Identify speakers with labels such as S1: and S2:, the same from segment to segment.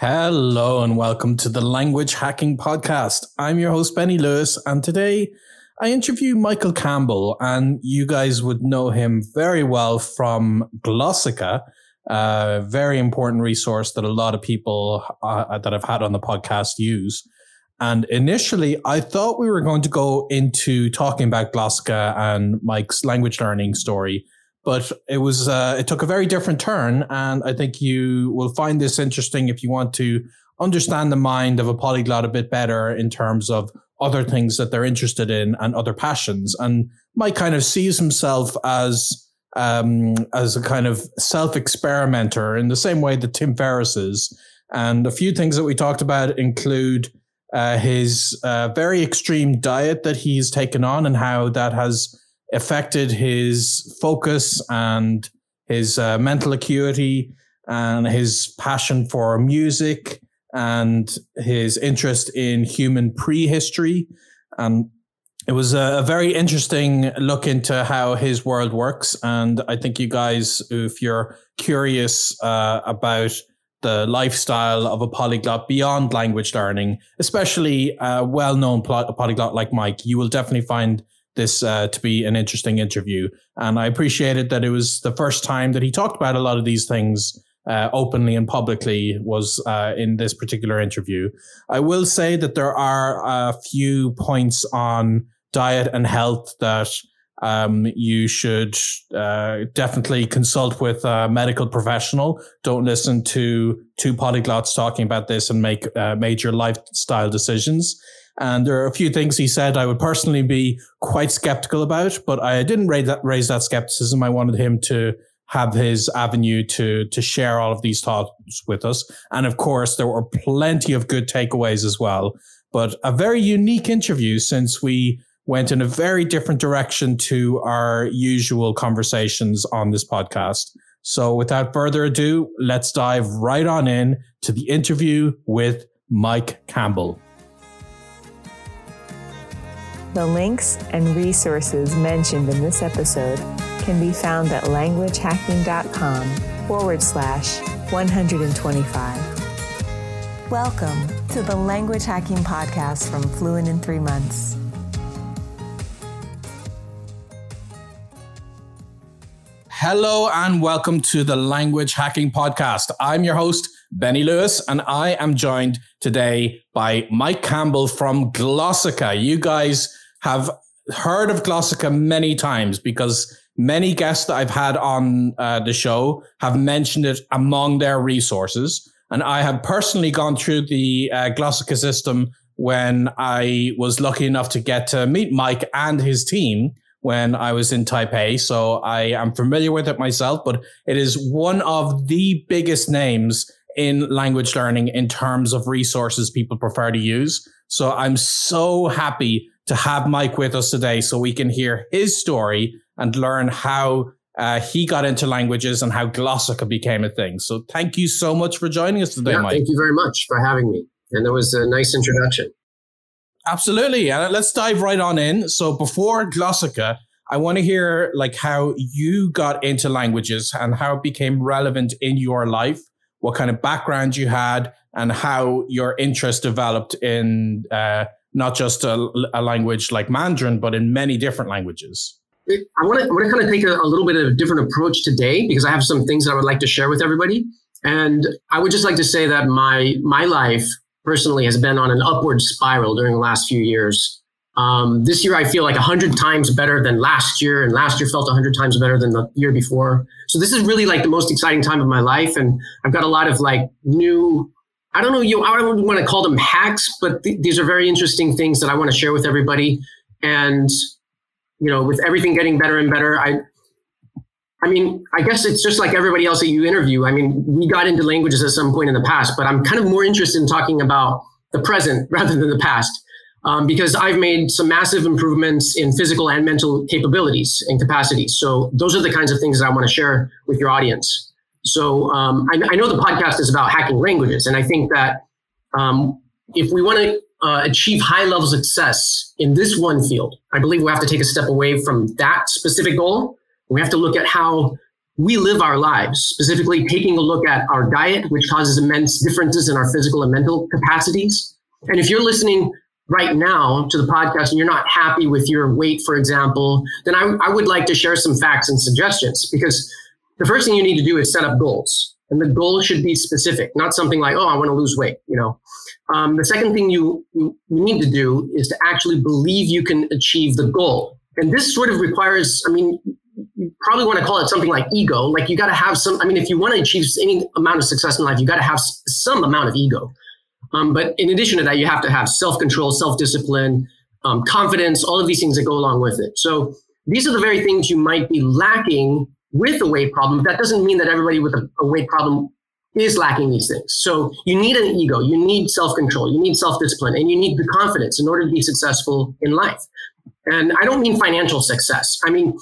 S1: Hello and welcome to the Language Hacking Podcast. I'm your host, Benny Lewis, and today I interview Michael Campbell, and you guys would know him very well from Glossika, a very important resource that a lot of people uh, that I've had on the podcast use. And initially, I thought we were going to go into talking about Glossika and Mike's language learning story but it was uh, it took a very different turn and i think you will find this interesting if you want to understand the mind of a polyglot a bit better in terms of other things that they're interested in and other passions and mike kind of sees himself as um, as a kind of self experimenter in the same way that tim ferriss is and a few things that we talked about include uh, his uh, very extreme diet that he's taken on and how that has affected his focus and his uh, mental acuity and his passion for music and his interest in human prehistory. And it was a, a, very interesting look into how his world works. And I think you guys, if you're curious uh, about the lifestyle of a polyglot beyond language learning, especially a well known polyglot like Mike, you will definitely find this uh, to be an interesting interview. And I appreciated that it was the first time that he talked about a lot of these things uh, openly and publicly was uh, in this particular interview. I will say that there are a few points on diet and health that um, you should uh, definitely consult with a medical professional. Don't listen to two polyglots talking about this and make uh, major lifestyle decisions. And there are a few things he said I would personally be quite skeptical about, but I didn't raise that, raise that skepticism. I wanted him to have his avenue to to share all of these thoughts with us. And of course, there were plenty of good takeaways as well. But a very unique interview since we went in a very different direction to our usual conversations on this podcast. So without further ado, let's dive right on in to the interview with Mike Campbell.
S2: The links and resources mentioned in this episode can be found at languagehacking.com forward slash 125. Welcome to the Language Hacking Podcast from Fluent in Three Months.
S1: Hello and welcome to the Language Hacking Podcast. I'm your host, Benny Lewis, and I am joined today by Mike Campbell from Glossika. You guys have heard of Glossika many times because many guests that I've had on uh, the show have mentioned it among their resources. And I have personally gone through the uh, Glossika system when I was lucky enough to get to meet Mike and his team when I was in Taipei. So I am familiar with it myself, but it is one of the biggest names in language learning in terms of resources people prefer to use. So I'm so happy to have Mike with us today so we can hear his story and learn how uh, he got into languages and how Glossika became a thing. So thank you so much for joining us today,
S3: yeah,
S1: Mike.
S3: Thank you very much for having me. And that was a nice introduction.
S1: Absolutely. And let's dive right on in. So before Glossika, I want to hear like how you got into languages and how it became relevant in your life, what kind of background you had, and how your interest developed in uh, not just a, a language like Mandarin, but in many different languages.
S3: I want to, kind of take a, a, little bit of a different approach today because I have some things that I would like to share with everybody. And I would just like to say that my my life personally has been on an upward spiral during the last few years. Um, this year, I feel like a hundred times better than last year, and last year felt a hundred times better than the year before. So this is really like the most exciting time of my life, and I've got a lot of like new I don't know you. I don't want to call them hacks, but th- these are very interesting things that I want to share with everybody. And you know, with everything getting better and better, I, I mean, I guess it's just like everybody else that you interview. I mean, we got into languages at some point in the past, but I'm kind of more interested in talking about the present rather than the past. Um, because I've made some massive improvements in physical and mental capabilities and capacities. So those are the kinds of things that I want to share with your audience. So um, I, I, know the podcast is about hacking languages, and I think that um, if we want to uh, achieve high level success in this one field, I believe we have to take a step away from that specific goal. We have to look at how we live our lives, specifically taking a look at our diet, which causes immense differences in our physical and mental capacities. And if you're listening right now to the podcast and you're not happy with your weight, for example, then I, I would like to share some facts and suggestions because the first thing you need to do is set up goals. And the goal should be specific, not something like, oh, I want to lose weight, you know. Um, the second thing you, you need to do is to actually believe you can achieve the goal. And this sort of requires, I mean, you probably want to call it something like ego. Like you got to have some, I mean, if you want to achieve any amount of success in life, you got to have some amount of ego. Um, but in addition to that, you have to have self control, self discipline, um, confidence, all of these things that go along with it. So these are the very things you might be lacking with a weight problem. That doesn't mean that everybody with a, a weight problem is lacking these things. So you need an ego, you need self control, you need self discipline, and you need the confidence in order to be successful in life. And I don't mean financial success. I mean,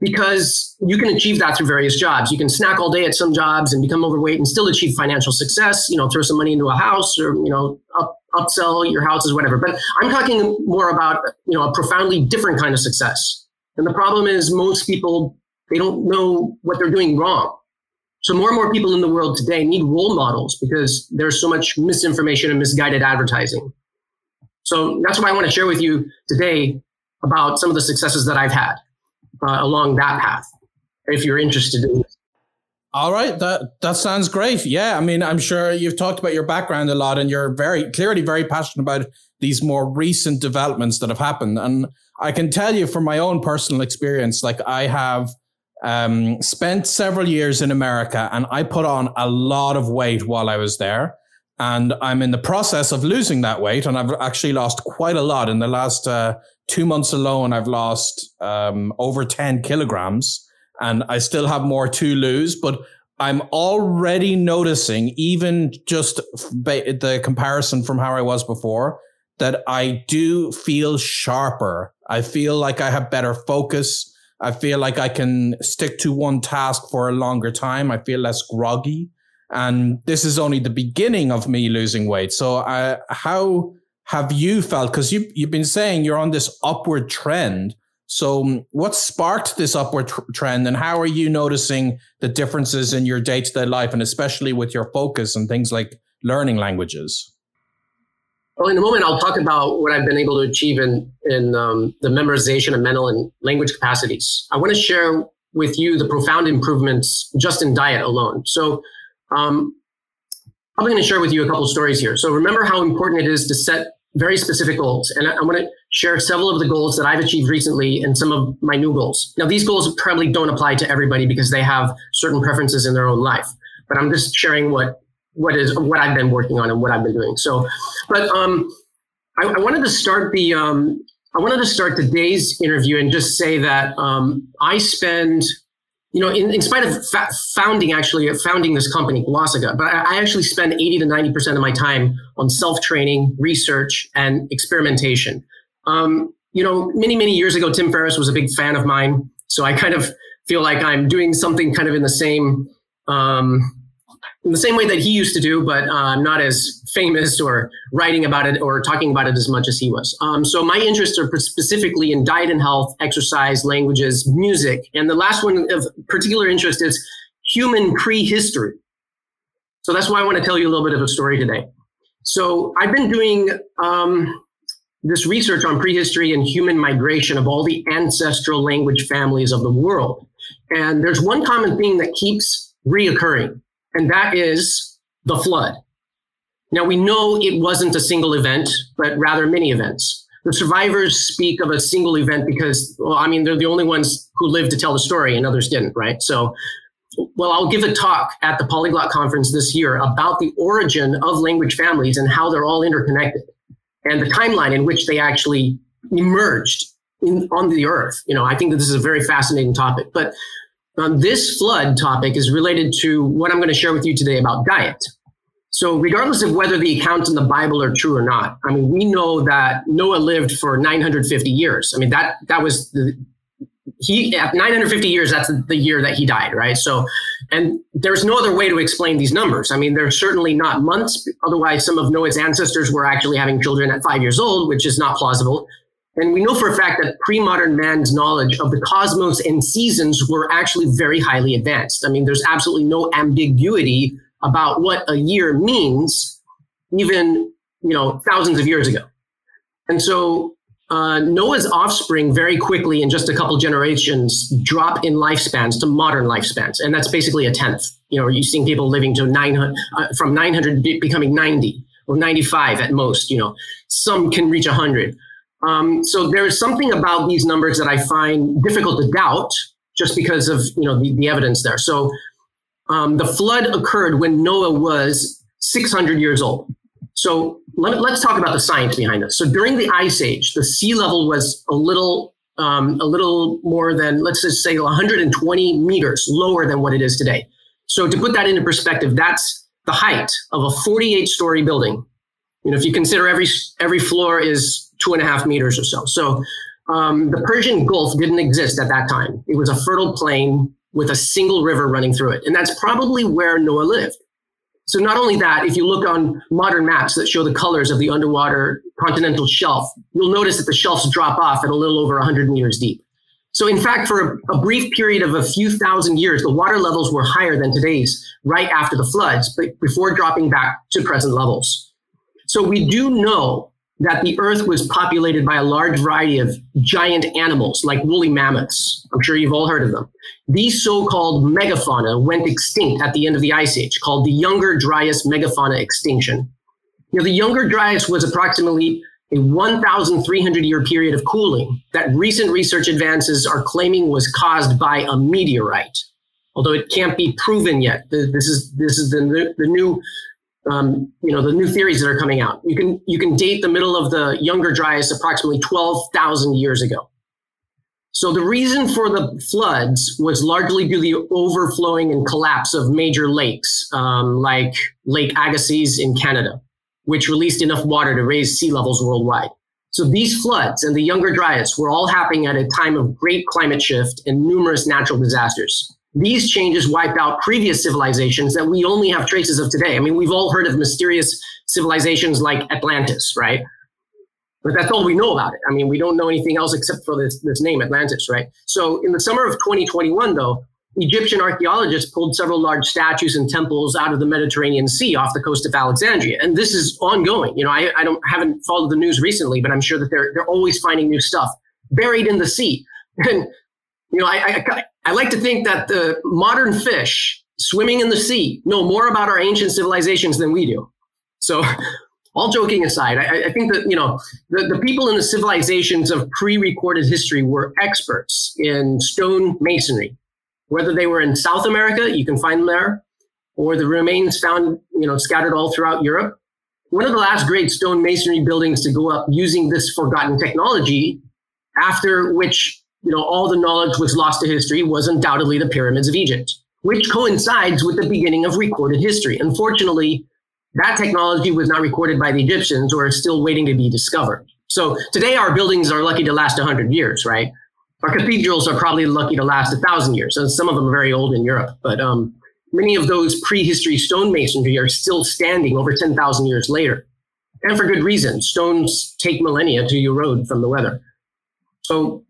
S3: because you can achieve that through various jobs. You can snack all day at some jobs and become overweight and still achieve financial success, you know, throw some money into a house or, you know, up, upsell your houses, whatever. But I'm talking more about, you know, a profoundly different kind of success. And the problem is most people, they don't know what they're doing wrong. So more and more people in the world today need role models because there's so much misinformation and misguided advertising. So that's what I want to share with you today about some of the successes that I've had uh, along that path. If you're interested in.
S1: All right, that that sounds great. Yeah, I mean, I'm sure you've talked about your background a lot, and you're very clearly very passionate about these more recent developments that have happened. And I can tell you from my own personal experience, like I have um, spent several years in America, and I put on a lot of weight while I was there and I'm in the process of losing that weight, and I've actually lost quite a lot in the last uh, two months alone. I've lost um, over ten kilograms, and I still have more to lose. But I'm already noticing, even just the comparison from how I was before, that I do feel sharper. I feel like I have better focus. I feel like I can stick to one task for a longer time. I feel less groggy. And this is only the beginning of me losing weight. So, uh, how have you felt? Because you, you've been saying you're on this upward trend. So, um, what sparked this upward tr- trend, and how are you noticing the differences in your day to day life, and especially with your focus and things like learning languages?
S3: Well, in a moment, I'll talk about what I've been able to achieve in in um, the memorization of mental and language capacities. I want to share with you the profound improvements just in diet alone. So, um, I'm going to share with you a couple stories here. So remember how important it is to set very specific goals. And I'm going to share several of the goals that I've achieved recently and some of my new goals. Now, these goals probably don't apply to everybody because they have certain preferences in their own life. But I'm just sharing what what is what I've been working on and what I've been doing. So, but um, I, I wanted to start the um, I wanted to start today's interview and just say that um, I spend you know, in, in spite of fa- founding actually founding this company, Glossika, but I, I actually spend 80 to 90% of my time on self-training, research, and experimentation. Um, you know, many, many years ago, Tim Ferriss was a big fan of mine. So I kind of feel like I'm doing something kind of in the same um, in the same way that he used to do, but uh, not as famous or writing about it or talking about it as much as he was. Um, so my interests are specifically in diet and health, exercise, languages, music, and the last one of particular interest is human prehistory. So that's why I want to tell you a little bit of a story today. So I've been doing um, this research on prehistory and human migration of all the ancestral language families of the world. And there's one common theme that keeps reoccurring and that is the flood. Now, we know it wasn't a single event, but rather many events. The survivors speak of a single event because, well, I mean, they're the only ones who lived to tell the story and others didn't, right? So, well, I'll give a talk at the Polyglot Conference this year about the origin of language families and how they're all interconnected and the timeline in which they actually emerged in, on the earth. You know, I think that this is a very fascinating topic. But um, this flood topic is related to what I'm going to share with you today about diet. So, regardless of whether the accounts in the Bible are true or not, I mean, we know that Noah lived for 950 years. I mean, that that was the he at 950 years. That's the year that he died, right? So, and there's no other way to explain these numbers. I mean, they're certainly not months. Otherwise, some of Noah's ancestors were actually having children at five years old, which is not plausible. And we know for a fact that pre modern man's knowledge of the cosmos and seasons were actually very highly advanced. I mean, there's absolutely no ambiguity about what a year means, even you know thousands of years ago. And so uh, Noah's offspring very quickly in just a couple generations drop in lifespans to modern lifespans, and that's basically a tenth. You know, you're seeing people living to 900 uh, from 900 becoming 90 or 95 at most. You know, some can reach 100. Um, so there's something about these numbers that I find difficult to doubt, just because of you know the, the evidence there. So um, the flood occurred when Noah was 600 years old. So let, us talk about the science behind this. So during the ice age, the sea level was a little um, a little more than let's just say 120 meters lower than what it is today. So to put that into perspective, that's the height of a 48 story building. You know, if you consider every every floor is two and a half meters or so. So um, the Persian Gulf didn't exist at that time. It was a fertile plain with a single river running through it, and that's probably where Noah lived. So not only that, if you look on modern maps that show the colors of the underwater continental shelf, you'll notice that the shelves drop off at a little over 100 meters deep. So in fact, for a, a brief period of a few thousand years, the water levels were higher than today's right after the floods, but before dropping back to present levels. So we do know that the earth was populated by a large variety of giant animals like woolly mammoths. I'm sure you've all heard of them. These so-called megafauna went extinct at the end of the ice age, called the Younger Dryas megafauna extinction. Know, the Younger Dryas was approximately a 1,300 year period of cooling that recent research advances are claiming was caused by a meteorite, although it can't be proven yet. This is this is the, the new um, you know the new theories that are coming out. You can you can date the middle of the Younger Dryas approximately 12,000 years ago. So the reason for the floods was largely due to the overflowing and collapse of major lakes, um, like Lake Agassiz in Canada, which released enough water to raise sea levels worldwide. So these floods and the Younger Dryas were all happening at a time of great climate shift and numerous natural disasters. These changes wiped out previous civilizations that we only have traces of today. I mean, we've all heard of mysterious civilizations like Atlantis, right? But that's all we know about it. I mean, we don't know anything else except for this, this name, Atlantis, right? So in the summer of 2021, though, Egyptian archaeologists pulled several large statues and temples out of the Mediterranean Sea off the coast of Alexandria. And this is ongoing. You know, I, I don't haven't followed the news recently, but I'm sure that they're they're always finding new stuff buried in the sea. And you know, I, I, I like to think that the modern fish swimming in the sea know more about our ancient civilizations than we do. So, all joking aside, I, I think that you know the, the people in the civilizations of pre-recorded history were experts in stone masonry. Whether they were in South America, you can find them there, or the remains found you know scattered all throughout Europe. One of the last great stone masonry buildings to go up using this forgotten technology, after which you know, all the knowledge was lost to history was undoubtedly the pyramids of Egypt, which coincides with the beginning of recorded history. Unfortunately, that technology was not recorded by the Egyptians or is still waiting to be discovered. So today our buildings are lucky to last 100 years, right? Our cathedrals are probably lucky to last a thousand years. And some of them are very old in Europe, but um, many of those prehistory stonemasonry are still standing over 10,000 years later. And for good reason. Stones take millennia to erode from the weather. So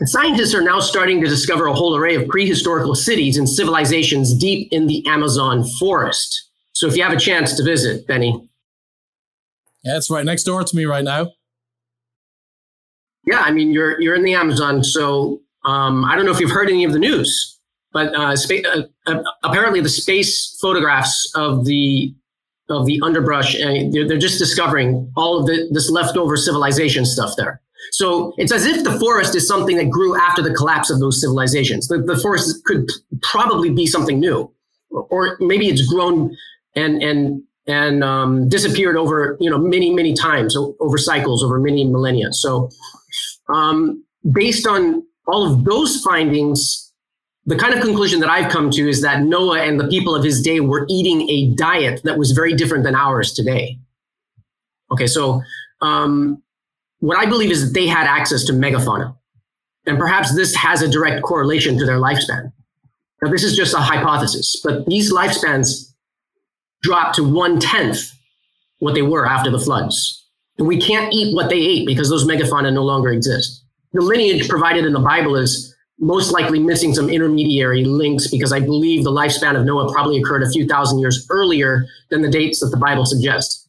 S3: Scientists are now starting to discover a whole array of prehistorical cities and civilizations deep in the Amazon forest. So if you have a chance to visit, Benny.
S1: Yeah, it's right next door to me right now.
S3: Yeah, I mean you're you're in the Amazon, so um, I don't know if you've heard any of the news, but uh, spa- uh, uh, apparently the space photographs of the of the underbrush, and they're, they're just discovering all of the, this leftover civilization stuff there. So it's as if the forest is something that grew after the collapse of those civilizations. The, the forest could probably be something new, or, maybe it's grown and and and um, disappeared over you know many many times over cycles over many millennia. So um, based on all of those findings, the kind of conclusion that I've come to is that Noah and the people of his day were eating a diet that was very different than ours today. Okay, so um, what I believe is that they had access to megafauna. And perhaps this has a direct correlation to their lifespan. Now, this is just a hypothesis, but these lifespans drop to one tenth what they were after the floods. And we can't eat what they ate because those megafauna no longer exist. The lineage provided in the Bible is most likely missing some intermediary links because I believe the lifespan of Noah probably occurred a few thousand years earlier than the dates that the Bible suggests.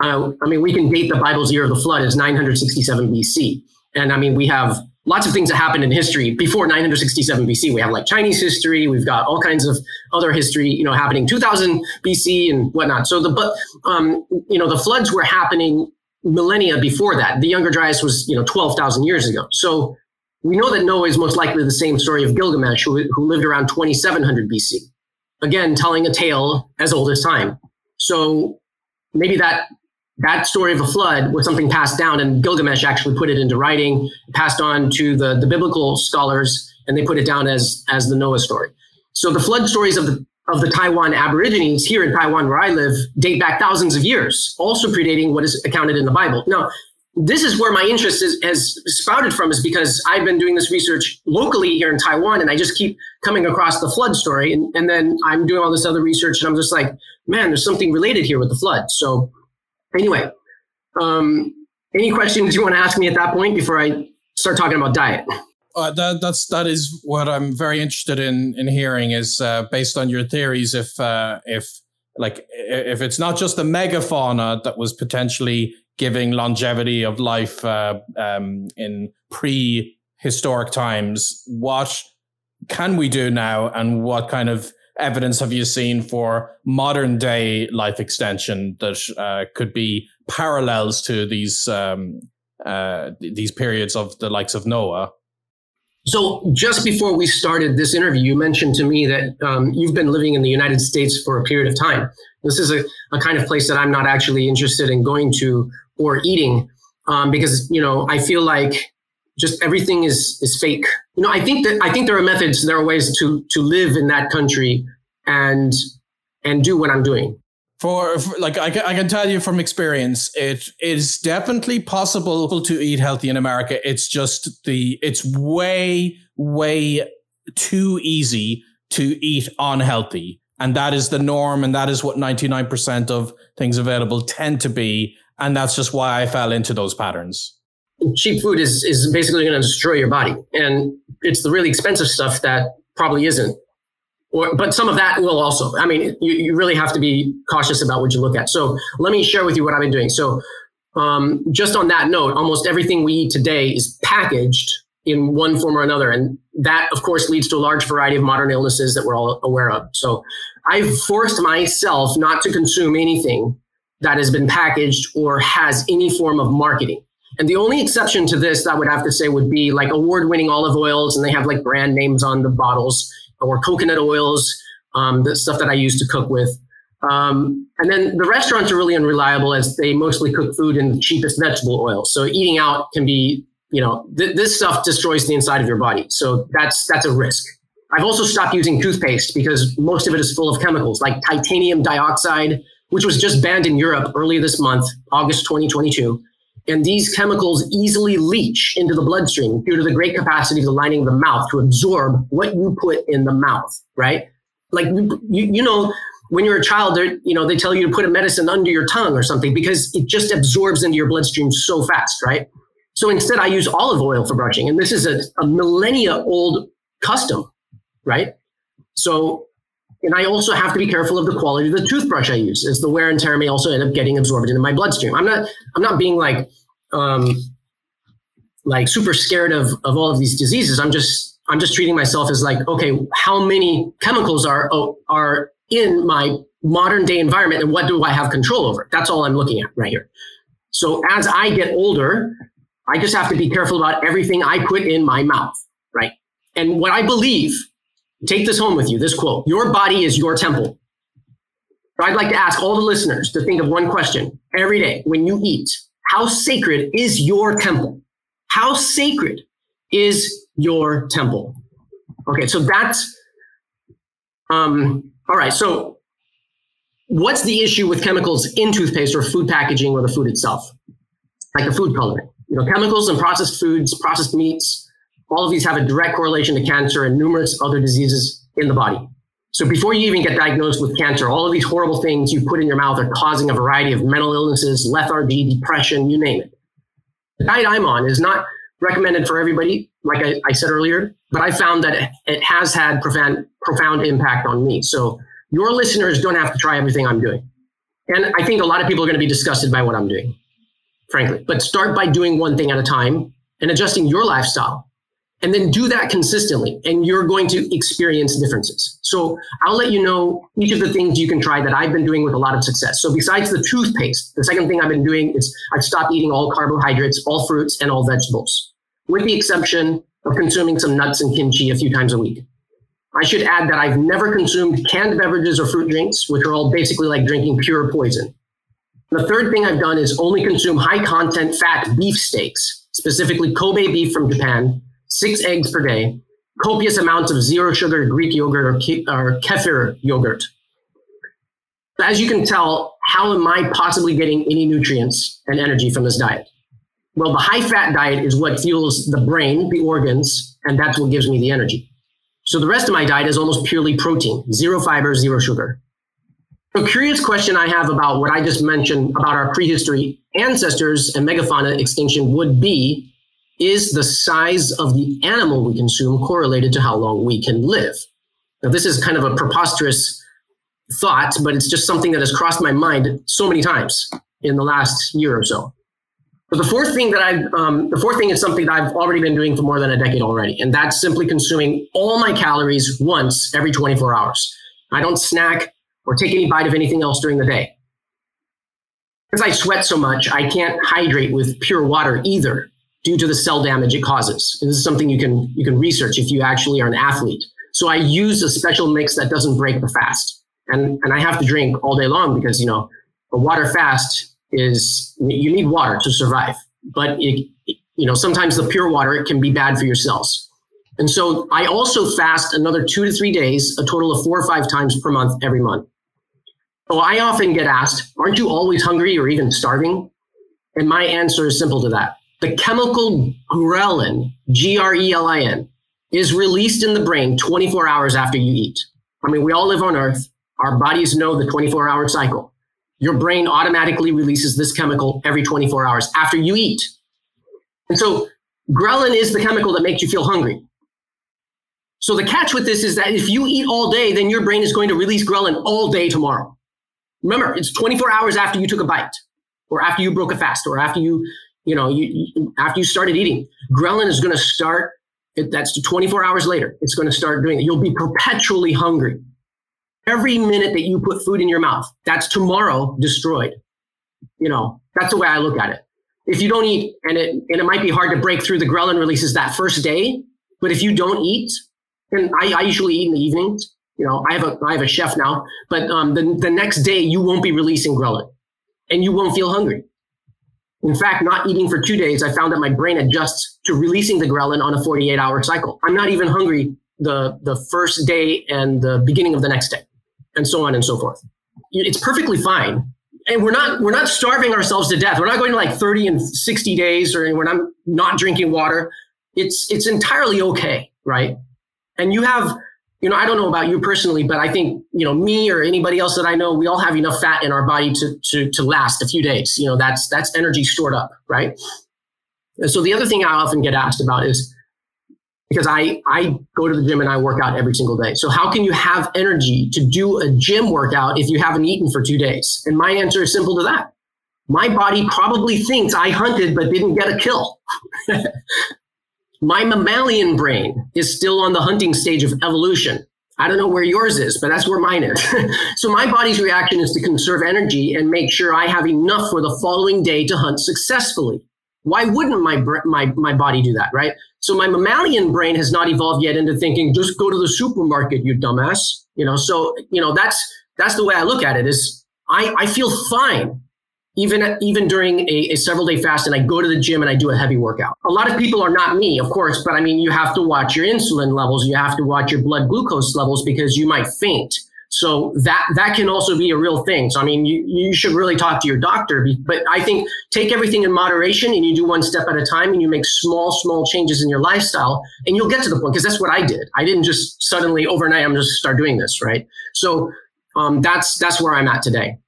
S3: Uh, I mean, we can date the Bible's year of the flood as 967 BC. And I mean, we have lots of things that happened in history before 967 BC. We have like Chinese history. We've got all kinds of other history, you know, happening 2000 BC and whatnot. So the, but, um, you know, the floods were happening millennia before that. The Younger Dryas was, you know, 12,000 years ago. So we know that Noah is most likely the same story of Gilgamesh, who, who lived around 2700 BC. Again, telling a tale as old as time. So maybe that that story of a flood was something passed down, and Gilgamesh actually put it into writing, passed on to the, the biblical scholars, and they put it down as as the Noah story. So the flood stories of the of the Taiwan Aborigines here in Taiwan, where I live, date back thousands of years, also predating what is accounted in the Bible. Now, this is where my interest is, has sprouted from, is because I've been doing this research locally here in Taiwan, and I just keep coming across the flood story, and, and then I'm doing all this other research, and I'm just like, man, there's something related here with the flood. So Anyway, um, any questions you want to ask me at that point before I start talking about diet?
S1: Uh, that, that's that is what I'm very interested in in hearing is uh, based on your theories. If uh, if like if it's not just the megafauna that was potentially giving longevity of life uh, um, in prehistoric times, what can we do now, and what kind of evidence have you seen for modern day life extension that uh, could be parallels to these um, uh, these periods of the likes of Noah?
S3: So, just before we started this interview, you mentioned to me that um, you've been living in the United States for a period of time. This is a, a kind of place that I'm not actually interested in going to or eating um, because, you know, I feel like just everything is is fake. You know, I think that I think there are methods, there are ways to to live in that country and and do what I'm doing.
S1: For, for, like I can, I can tell you from experience, it is definitely possible to eat healthy in America. It's just the it's way way too easy to eat unhealthy, and that is the norm, and that is what ninety nine percent of things available tend to be, and that's just why I fell into those patterns
S3: cheap food is is basically going to destroy your body, and it's the really expensive stuff that probably isn't. Or, but some of that will also. I mean, you, you really have to be cautious about what you look at. So let me share with you what I've been doing. So um, just on that note, almost everything we eat today is packaged in one form or another, and that, of course, leads to a large variety of modern illnesses that we're all aware of. So I've forced myself not to consume anything that has been packaged or has any form of marketing. And the only exception to this that I would have to say would be like award winning olive oils, and they have like brand names on the bottles, or coconut oils, um, the stuff that I use to cook with. Um, and then the restaurants are really unreliable as they mostly cook food in the cheapest vegetable oils. So eating out can be, you know, th- this stuff destroys the inside of your body. So that's that's a risk. I've also stopped using toothpaste because most of it is full of chemicals like titanium dioxide, which was just banned in Europe earlier this month, August 2022 and these chemicals easily leach into the bloodstream due to the great capacity of the lining of the mouth to absorb what you put in the mouth, right? Like, you, you know, when you're a child, they you know, they tell you to put a medicine under your tongue or something because it just absorbs into your bloodstream so fast, right? So instead, I use olive oil for brushing. And this is a, a millennia old custom, right? So, and I also have to be careful of the quality of the toothbrush I use, as the wear and tear may also end up getting absorbed into my bloodstream. I'm not, I'm not being like, um, like super scared of of all of these diseases. I'm just I'm just treating myself as like, okay, how many chemicals are oh, are in my modern day environment, and what do I have control over? That's all I'm looking at right here. So as I get older, I just have to be careful about everything I put in my mouth, right? And what I believe, take this home with you. This quote: "Your body is your temple." I'd like to ask all the listeners to think of one question every day when you eat how sacred is your temple? How sacred is your temple? Okay, so that's um, all right. So, what's the issue with chemicals in toothpaste or food packaging or the food itself, like the food coloring? You know, chemicals and processed foods, processed meats, all of these have a direct correlation to cancer and numerous other diseases in the body. So before you even get diagnosed with cancer, all of these horrible things you put in your mouth are causing a variety of mental illnesses, lethargy, depression, you name it. The diet I'm on is not recommended for everybody, like I, I said earlier, but I found that it has had profound, profound impact on me. So your listeners don't have to try everything I'm doing. And I think a lot of people are going to be disgusted by what I'm doing, frankly. But start by doing one thing at a time and adjusting your lifestyle and then do that consistently and you're going to experience differences. So i'll let you know each of the things you can try that i've been doing with a lot of success. So besides the toothpaste the second thing i've been doing is i've stopped eating all carbohydrates all fruits and all vegetables with the exception of consuming some nuts and kimchi a few times a week. I should add that i've never consumed canned beverages or fruit drinks which are all basically like drinking pure poison. The third thing i've done is only consume high content fat beef steaks specifically kobe beef from japan six eggs per day, copious amounts of zero sugar Greek yogurt or, ke- or kefir yogurt. As you can tell, how am I possibly getting any nutrients and energy from this diet? Well, the high fat diet is what fuels the brain, the organs, and that's what gives me the energy. So the rest of my diet is almost purely protein, zero fiber, zero sugar. A curious question I have about what I just mentioned about our prehistory ancestors and megafauna extinction would be is the size of the animal we consume correlated to how long we can live? Now, this is kind of a preposterous thought, but it's just something that has crossed my mind so many times in the last year or so. But the fourth thing that I've, um, the fourth thing is something that I've already been doing for more than a decade already, and that's simply consuming all my calories once every 24 hours. I don't snack or take any bite of anything else during the day. Because I sweat so much, I can't hydrate with pure water either due to the cell damage it causes. And this is something you can you can research if you actually are an athlete. So I use a special mix that doesn't break the fast. And and I have to drink all day long because you know a water fast is you need water to survive. But it, you know sometimes the pure water it can be bad for your cells. And so I also fast another two to three days, a total of four or five times per month every month. So I often get asked, aren't you always hungry or even starving? And my answer is simple to that. The chemical ghrelin, G R E L I N, is released in the brain 24 hours after you eat. I mean, we all live on Earth. Our bodies know the 24 hour cycle. Your brain automatically releases this chemical every 24 hours after you eat. And so, ghrelin is the chemical that makes you feel hungry. So, the catch with this is that if you eat all day, then your brain is going to release ghrelin all day tomorrow. Remember, it's 24 hours after you took a bite, or after you broke a fast, or after you you know, you, you, after you started eating, ghrelin is going to start. That's 24 hours later. It's going to start doing it. You'll be perpetually hungry. Every minute that you put food in your mouth, that's tomorrow destroyed. You know, that's the way I look at it. If you don't eat, and it and it might be hard to break through the ghrelin releases that first day, but if you don't eat, and I, I usually eat in the evenings. You know, I have a I have a chef now, but um, the the next day you won't be releasing ghrelin, and you won't feel hungry. In fact, not eating for two days, I found that my brain adjusts to releasing the ghrelin on a 48 hour cycle. I'm not even hungry the, the first day and the beginning of the next day, and so on and so forth. It's perfectly fine. And we're not we're not starving ourselves to death. We're not going to like 30 and 60 days or when I'm not drinking water. It's it's entirely okay, right? And you have you know, I don't know about you personally, but I think, you know, me or anybody else that I know, we all have enough fat in our body to, to, to last a few days. You know, that's, that's energy stored up, right? And so the other thing I often get asked about is because I, I go to the gym and I work out every single day. So how can you have energy to do a gym workout if you haven't eaten for two days? And my answer is simple to that. My body probably thinks I hunted but didn't get a kill. My mammalian brain is still on the hunting stage of evolution. I don't know where yours is, but that's where mine is. so my body's reaction is to conserve energy and make sure I have enough for the following day to hunt successfully. Why wouldn't my my my body do that, right? So my mammalian brain has not evolved yet into thinking just go to the supermarket, you dumbass. You know, so you know that's that's the way I look at it. Is I I feel fine even even during a, a, several day fast and i go to the gym and i do a heavy workout a lot of people are not me of course but i mean you have to watch your insulin levels you have to watch your blood glucose levels because you might faint So that that can also be a real thing. So I mean, you, you should really talk to your doctor. But I think take everything in moderation and you do one step at a time and you make small, small changes in your lifestyle and you'll get to the point because that's what I did. I didn't just suddenly overnight I'm just start doing this, right? So um, that's that's where I'm at today.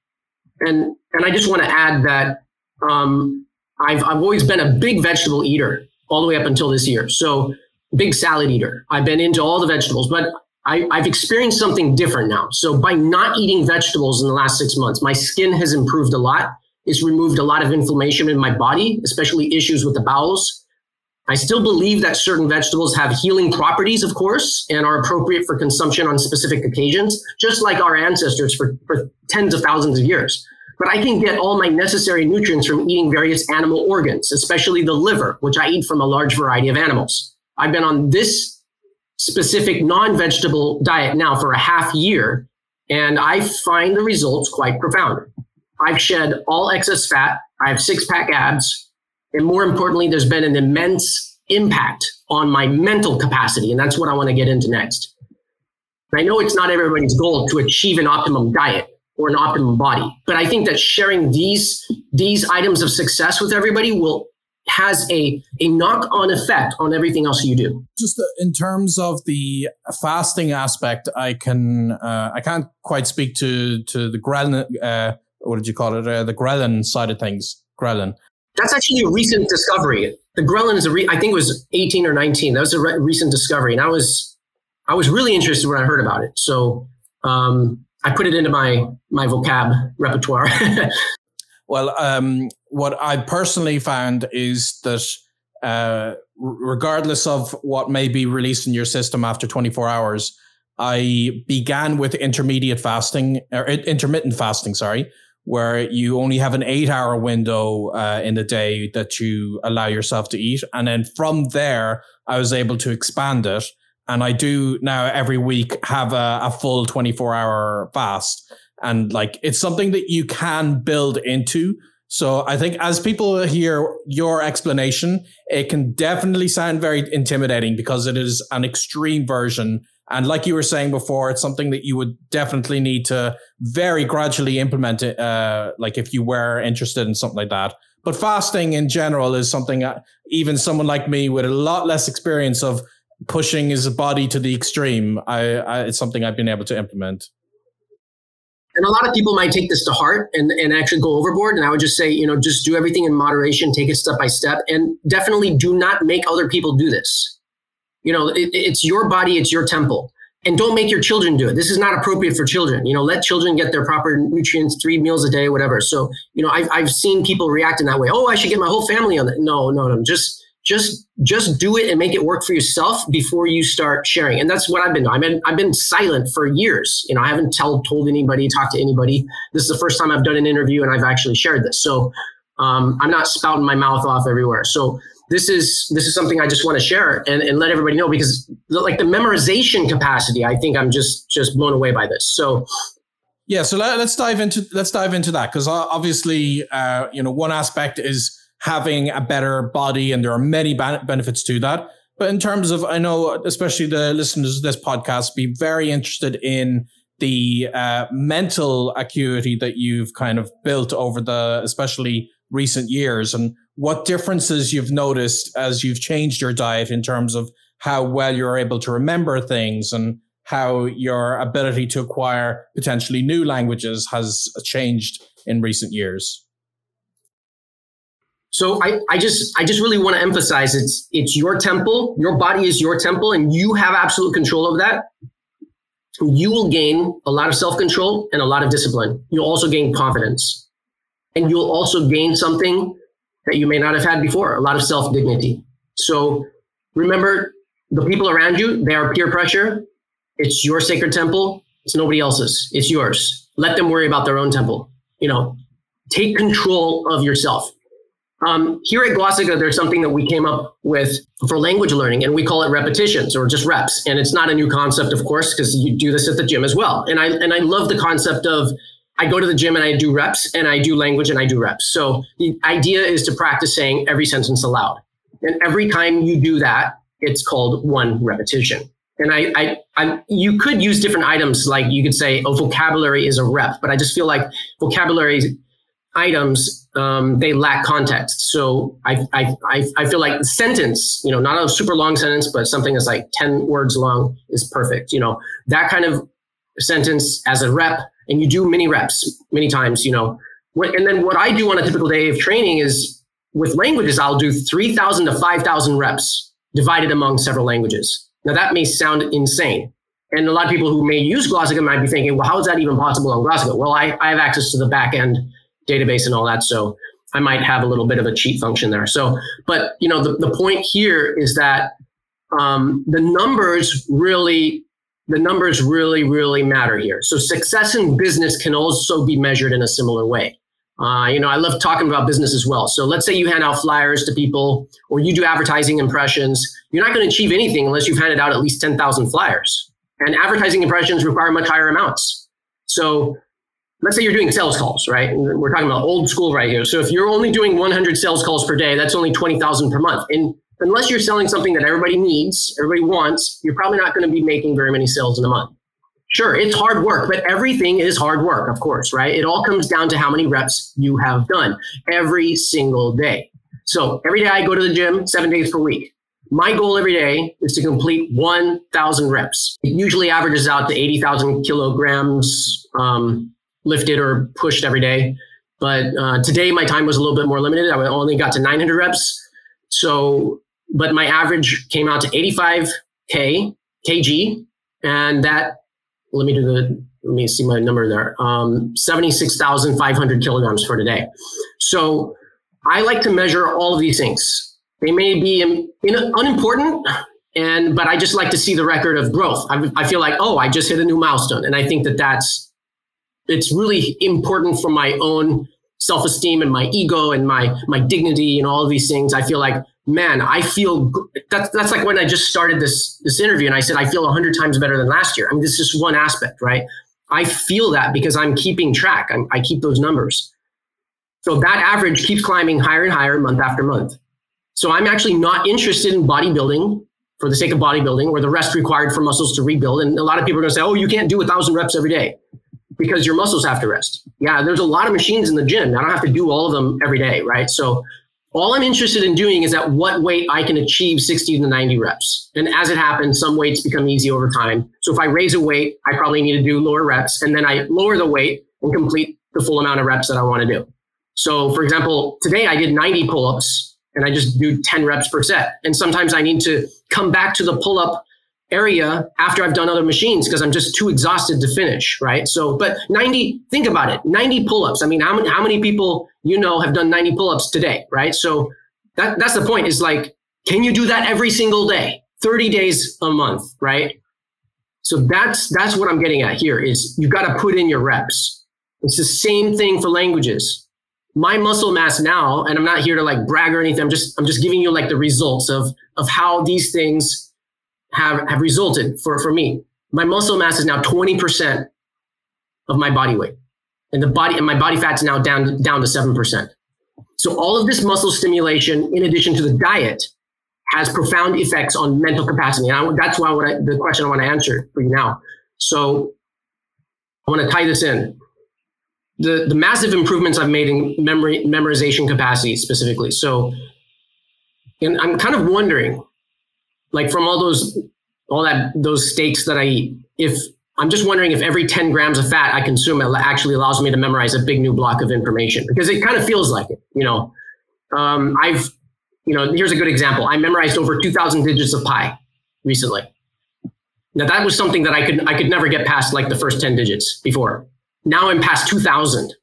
S3: And and I just want to add that um, I've I've always been a big vegetable eater all the way up until this year. So big salad eater. I've been into all the vegetables, but I, have experienced something different now. So by not eating vegetables in the last six months, my skin has improved a lot. It's removed a lot of inflammation in my body, especially issues with the bowels. I still believe that certain vegetables have healing properties, of course, and are appropriate for consumption on specific occasions, just like our ancestors for, for tens of thousands of years. But I can get all my necessary nutrients from eating various animal organs, especially the liver, which I eat from a large variety of animals. I've been on this specific non-vegetable diet now for a half year, and I find the results quite profound. I've shed all excess fat. I have six pack abs. And more importantly, there's been an immense impact on my mental capacity. And that's what I want to get into next. I know it's not everybody's goal to achieve an optimum diet or an optimum body, but I think that sharing these, these items of success with everybody will has a, a knock on effect on everything else you do.
S1: Just uh, in terms of the fasting aspect, I can uh, I can't quite speak to to the ghrelin. Uh, what did you call it? Uh, the ghrelin side of things. Ghrelin.
S3: That's actually a recent discovery. The ghrelin is a re- I think it was 18 or 19. That was a re- recent discovery, and I was I was really interested when I heard about it. So um, I put it into my my vocab repertoire.
S1: Well, um, what I personally found is that uh, regardless of what may be released in your system after 24 hours, I began with intermediate fasting or intermittent fasting, sorry, where you only have an eight hour window uh, in the day that you allow yourself to eat. And then from there, I was able to expand it. And I do now every week have a, a full 24 hour fast and like it's something that you can build into. So I think as people hear your explanation, it can definitely sound very intimidating because it is an extreme version. And like you were saying before, it's something that you would definitely need to very gradually implement it. Uh, like if you were interested in something like that. But fasting in general is something even someone like me with a lot less experience of pushing his body to the extreme, I, I it's something I've been able to implement.
S3: And a lot of people might take this to heart and, and actually go overboard. And I would just say, you know, just do everything in moderation, take it step by step, and definitely do not make other people do this. You know, it, it's your body, it's your temple. And don't make your children do it. This is not appropriate for children. You know, let children get their proper nutrients, three meals a day, whatever. So, you know, I've, I've seen people react in that way. Oh, I should get my whole family on it. No, no, no. Just just just do it and make it work for yourself before you start sharing. And that's what I've been doing. I've been I've been silent for years. You know, I haven't told told anybody, talked to anybody. This is the first time I've done an interview and I've actually shared this. So um, I'm not spouting my mouth off everywhere. So this is this is something I just want to share and, and let everybody know because like the memorization capacity, I think I'm just just blown away by this. So
S1: yeah, so let, us dive into let's dive into that because obviously, uh, you know, one aspect is having a better body, and there are many benefits to that. But in terms of, I know, especially the listeners of this podcast, be very interested in the uh, mental acuity that you've kind of built over the, especially recent years, and what differences you've noticed as you've changed your diet in terms of how well you're able to remember things and how your ability to acquire potentially new languages has changed in recent years.
S3: So I, I just I just really want to emphasize it's it's your temple. Your body is your temple, and you have absolute control over that. You will gain a lot of self control and a lot of discipline. You'll also gain confidence, and you'll also gain something that you may not have had before a lot of self dignity. So remember, the people around you they are peer pressure. It's your sacred temple. It's nobody else's. It's yours. Let them worry about their own temple. You know, take control of yourself um, here at Glossika, there's something that we came up with for language learning, and we call it repetitions or just reps. And it's not a new concept, of course, because you do this at the gym as well. And I and I love the concept of I go to the gym and I do reps, and I do language and I do reps. So the idea is to practice saying every sentence aloud, and every time you do that, it's called one repetition. and I, I, I, you could use different items. Like you could say, "Oh, vocabulary is a rep," but I just feel like vocabulary items um, they lack context. So I, I, I, I feel like sentence, you know, not a super long sentence, but something that's like ten words long is perfect. You know, that kind of sentence as a rep, and you do many reps many times. You know, and then what I do on a typical day of training is with languages, I'll do three thousand to five thousand reps divided among several languages. Now, that may sound insane. And a lot of people who may use Glossika might be thinking, well, how is that even possible on Glossika? Well, I, I have access to the backend database and all that. So I might have a little bit of a cheat function there. So, but you know, the, the point here is that um, the numbers really, the numbers really, really matter here. So success in business can also be measured in a similar way. Uh, you know, I love talking about business as well. So let's say you hand out flyers to people or you do advertising impressions. You're not going to achieve anything unless you've handed out at least 10,000 flyers. And advertising impressions require much higher amounts. So let's say you're doing sales calls, right? We're talking about old school right here. So if you're only doing 100 sales calls per day, that's only 20,000 per month. And unless you're selling something that everybody needs, everybody wants, you're probably not going to be making very many sales in a month. Sure, it's hard work, but everything is hard work, of course, right? It all comes down to how many reps you have done every single day. So every day I go to the gym seven days per week. My goal every day is to complete 1,000 reps. It usually averages out to 80,000 kilograms um, lifted or pushed every day. But uh, today my time was a little bit more limited. I only got to 900 reps. So, but my average came out to 85K, kg. And that let me do the let me see my number there um, 76500 kilograms for today so i like to measure all of these things they may be in, in, unimportant and but i just like to see the record of growth I, I feel like oh i just hit a new milestone and i think that that's it's really important for my own self-esteem and my ego and my my dignity and all of these things i feel like man, I feel that's that's like when I just started this this interview and I said I feel hundred times better than last year. I mean, this is just one aspect, right? I feel that because I'm keeping track. I'm, I keep those numbers. So that average keeps climbing higher and higher month after month. So I'm actually not interested in bodybuilding for the sake of bodybuilding or the rest required for muscles to rebuild. And a lot of people are going to say, oh, you can't do a thousand reps every day because your muscles have to rest. Yeah, there's a lot of machines in the gym. I don't have to do all of them every day, right? So all I'm interested in doing is at what weight I can achieve 60 to 90 reps. And as it happens, some weights become easy over time. So if I raise a weight, I probably need to do lower reps and then I lower the weight and complete the full amount of reps that I want to do. So for example, today I did 90 pull-ups and I just do 10 reps per set. And sometimes I need to come back to the pull-up area after I've done other machines because I'm just too exhausted to finish, right? So, but 90, think about it, 90 pull-ups. I mean, how many, how many people you know have done 90 pull-ups today, right? So that, that's the point is like, can you do that every single day, 30 days a month, right? So that's, that's what I'm getting at here is you've got to put in your reps. It's the same thing for languages. My muscle mass now, and I'm not here to like brag or anything. I'm just, I'm just giving you like the results of, of how these things have, have resulted for, for me. My muscle mass is now 20% of my body weight. And the body and my body fat's now down down to 7%. So all of this muscle stimulation, in addition to the diet, has profound effects on mental capacity. And I, that's why I, the question I want to answer for you now. So I want to tie this in. The, the massive improvements I've made in memory memorization capacity specifically. So and I'm kind of wondering, like from all those all that those steaks that I eat, if I'm just wondering if every 10 grams of fat I consume actually allows me to memorize a big new block of information because it kind of feels like it. You know, um, I've, you know, here's a good example. I memorized over 2,000 digits of pi recently. Now that was something that I could I could never get past like the first 10 digits before. Now I'm past 2,000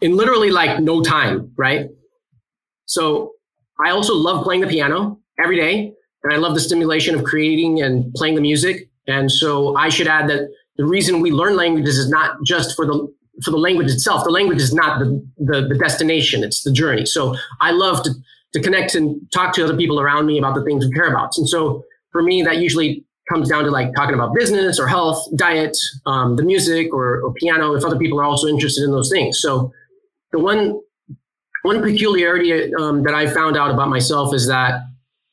S3: in literally like no time, right? So I also love playing the piano every day and I love the stimulation of creating and playing the music. And so I should add that the reason we learn languages is not just for the for the language itself. The language is not the, the, the destination; it's the journey. So I love to to connect and talk to other people around me about the things we care about. And so for me, that usually comes down to like talking about business or health, diet, um, the music or, or piano. If other people are also interested in those things, so the one one peculiarity um, that I found out about myself is that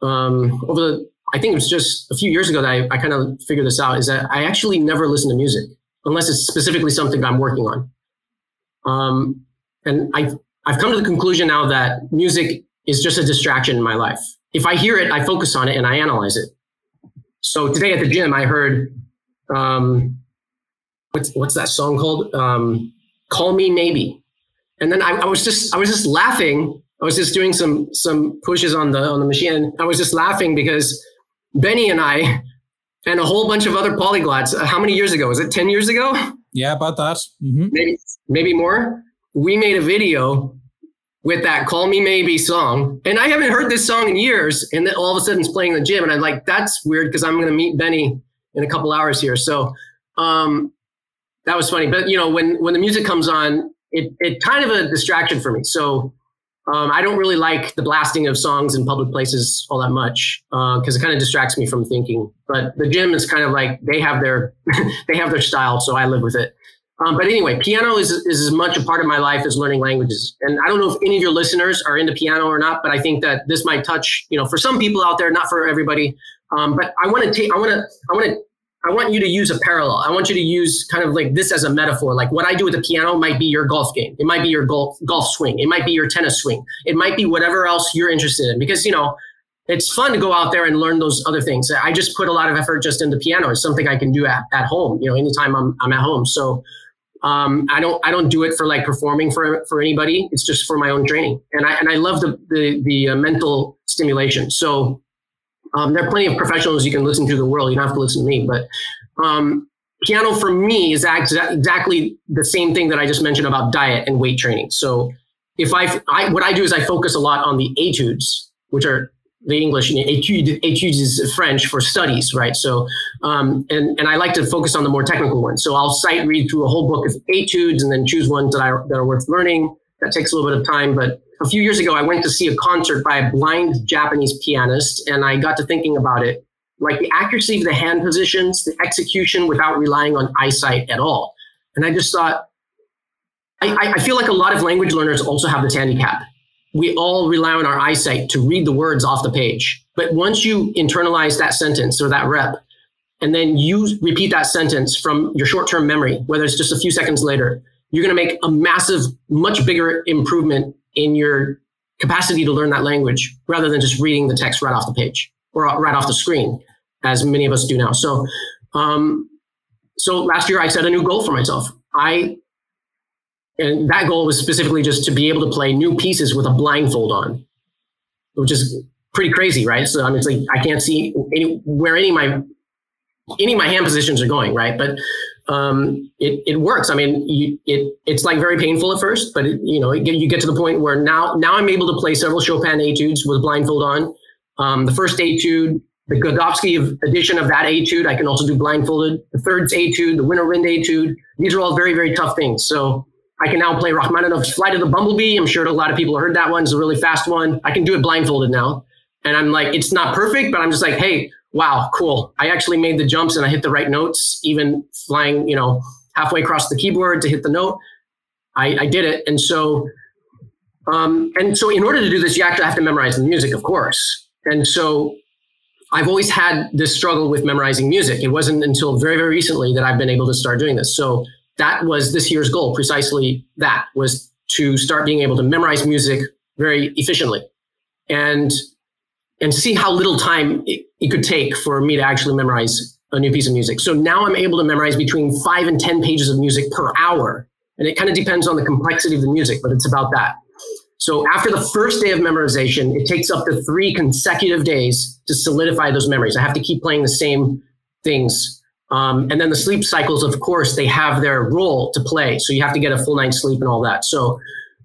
S3: um, over the I think it was just a few years ago that I, I kind of figured this out is that I actually never listen to music unless it's specifically something I'm working on. Um, and I, I've come to the conclusion now that music is just a distraction in my life. If I hear it, I focus on it and I analyze it. So today at the gym, I heard, um, what's, what's that song called? Um, Call Me Maybe. And then I, I was just, I was just laughing. I was just doing some, some pushes on the, on the machine. I was just laughing because Benny and I, and a whole bunch of other polyglots. Uh, how many years ago? Was it 10 years ago?
S1: Yeah, about that. Mm-hmm.
S3: Maybe, maybe more. We made a video with that Call Me Maybe song. And I haven't heard this song in years. And then all of a sudden it's playing in the gym. And I'm like, that's weird because I'm going to meet Benny in a couple hours here. So um, that was funny. But, you know, when, when the music comes on, it, it kind of a distraction for me. So um, I don't really like the blasting of songs in public places all that much because uh, it kind of distracts me from thinking. But the gym is kind of like they have their they have their style, so I live with it. Um, but anyway, piano is, is as much a part of my life as learning languages. And I don't know if any of your listeners are into piano or not, but I think that this might touch, you know, for some people out there, not for everybody. Um, but I want to take, I want to, I want to, I want you to use a parallel. I want you to use kind of like this as a metaphor. Like what I do with the piano might be your golf game. It might be your golf golf swing. It might be your tennis swing. It might be whatever else you're interested in. Because you know, it's fun to go out there and learn those other things. I just put a lot of effort just into the piano. It's something I can do at, at home. You know, anytime I'm I'm at home. So um, I don't I don't do it for like performing for for anybody. It's just for my own training, and I and I love the the, the uh, mental stimulation. So um, there are plenty of professionals you can listen to the world. You don't have to listen to me, but um, piano for me is exa- exactly the same thing that I just mentioned about diet and weight training. So if I, I what I do is I focus a lot on the etudes, which are the English, étude, études is French for studies, right? So, um, and, and I like to focus on the more technical ones. So I'll sight read through a whole book of etudes and then choose ones that, I, that are worth learning. That takes a little bit of time. But a few years ago, I went to see a concert by a blind Japanese pianist, and I got to thinking about it. Like the accuracy of the hand positions, the execution without relying on eyesight at all. And I just thought, I, I feel like a lot of language learners also have this handicap we all rely on our eyesight to read the words off the page. But once you internalize that sentence or that rep, and then you repeat that sentence from your short term memory, whether it's just a few seconds later, you're going to make a massive, much bigger improvement in your capacity to learn that language rather than just reading the text right off the page or right off the screen, as many of us do now. So, um, so last year I set a new goal for myself. I and that goal was specifically just to be able to play new pieces with a blindfold on, which is pretty crazy, right? So I mean, it's like I can't see any, where any of my any of my hand positions are going, right? But um, it it works. I mean, you, it it's like very painful at first, but it, you know, it, you get to the point where now now I'm able to play several Chopin etudes with blindfold on. Um, the first etude, the Godowsky edition of that etude, I can also do blindfolded. The third etude, the Winter Wind etude, these are all very very tough things. So I can now play Rachmaninoff's Flight of the Bumblebee. I'm sure a lot of people heard that one. It's a really fast one. I can do it blindfolded now. And I'm like, it's not perfect, but I'm just like, hey, wow, cool. I actually made the jumps and I hit the right notes, even flying, you know, halfway across the keyboard to hit the note. I, I did it. And so, um, and so in order to do this, you actually have to memorize the music, of course. And so I've always had this struggle with memorizing music. It wasn't until very, very recently that I've been able to start doing this. So that was this year's goal precisely that was to start being able to memorize music very efficiently and and see how little time it, could take for me to actually memorize a new piece of music. So now i'm able to memorize between five and ten pages of music per hour. And it kind of depends on the complexity of the music but it's about that. So after the first day of memorization it takes up to three consecutive days to solidify those memories. I have to keep playing the same things. Um, and then the sleep cycles, of course, they have their role to play. So you have to get a full night's sleep and all that. So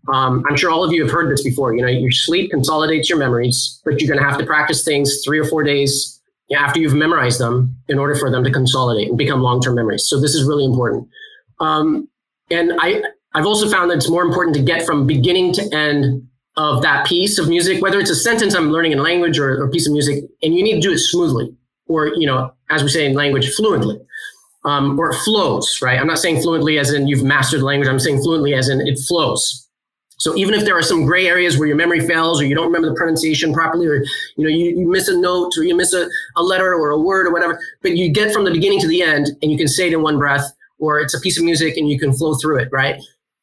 S3: um, I'm sure all of you have heard this before. You know, your sleep consolidates your memories, but you're going to have to practice things three or four days after you've memorized them in order for them to consolidate and become long-term memories. So this is really important. Um, and I, I've also found that it's more important to get from beginning to end of that piece of music, whether it's a sentence I'm learning in language or, a piece of music, and you need to do it smoothly or you know, as we say in language, fluently, um, or it flows. Right? I'm not saying fluently as in you've mastered language. I'm saying fluently as in it flows. So even if there are some gray areas where your memory fails or you don't remember the pronunciation properly or you know you, you miss a note or you miss a, a letter or a word or whatever, but you get from the beginning to the end and you can say it in one breath or it's a piece of music and you can flow through it, right?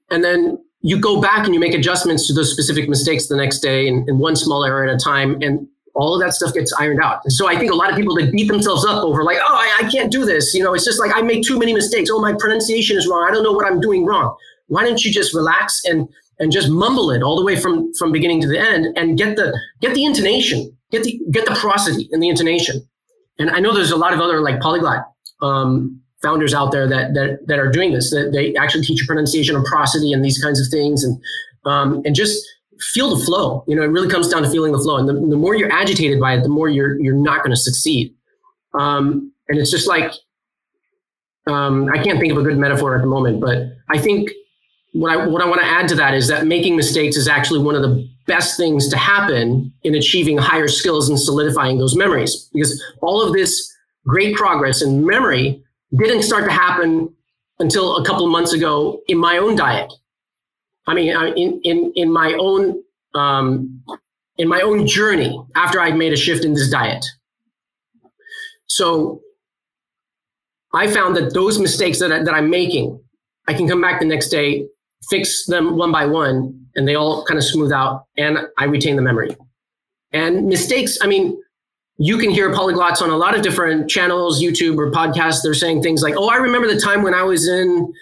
S3: And then you go back and you make adjustments to those specific mistakes the next day in, in one small error at a time. And all of that stuff gets ironed out. And so I think a lot of people that beat themselves up over like, oh, I, I can't do this. You know, it's just like I make too many mistakes. Oh, my pronunciation is wrong. I don't know what I'm doing wrong. Why don't you just relax and and just mumble it all the way from from beginning to the end and get the get the intonation, get the get the prosody in the intonation. And I know there's a lot of other like polyglot um, founders out there that that that are doing this. That they actually teach pronunciation and prosody and these kinds of things, and um, and just feel the flow. You know, it really comes down to feeling the flow. And the, the more you're agitated by it, the more you're you're not going to succeed. Um, and it's just like um, I can't think of a good metaphor at the moment, but I think what I what I want to add to that is that making mistakes is actually one of the best things to happen in achieving higher skills and solidifying those memories. Because all of this great progress in memory didn't start to happen until a couple months ago in my own diet. I mean, in in in my own um, in my own journey after I made a shift in this diet. So I found that those mistakes that, I, that I'm making, I can come back the next day, fix them one by one, and they all kind of smooth out, and I retain the memory. And mistakes, I mean, you can hear polyglots on a lot of different channels, YouTube or podcasts. They're saying things like, "Oh, I remember the time when I was in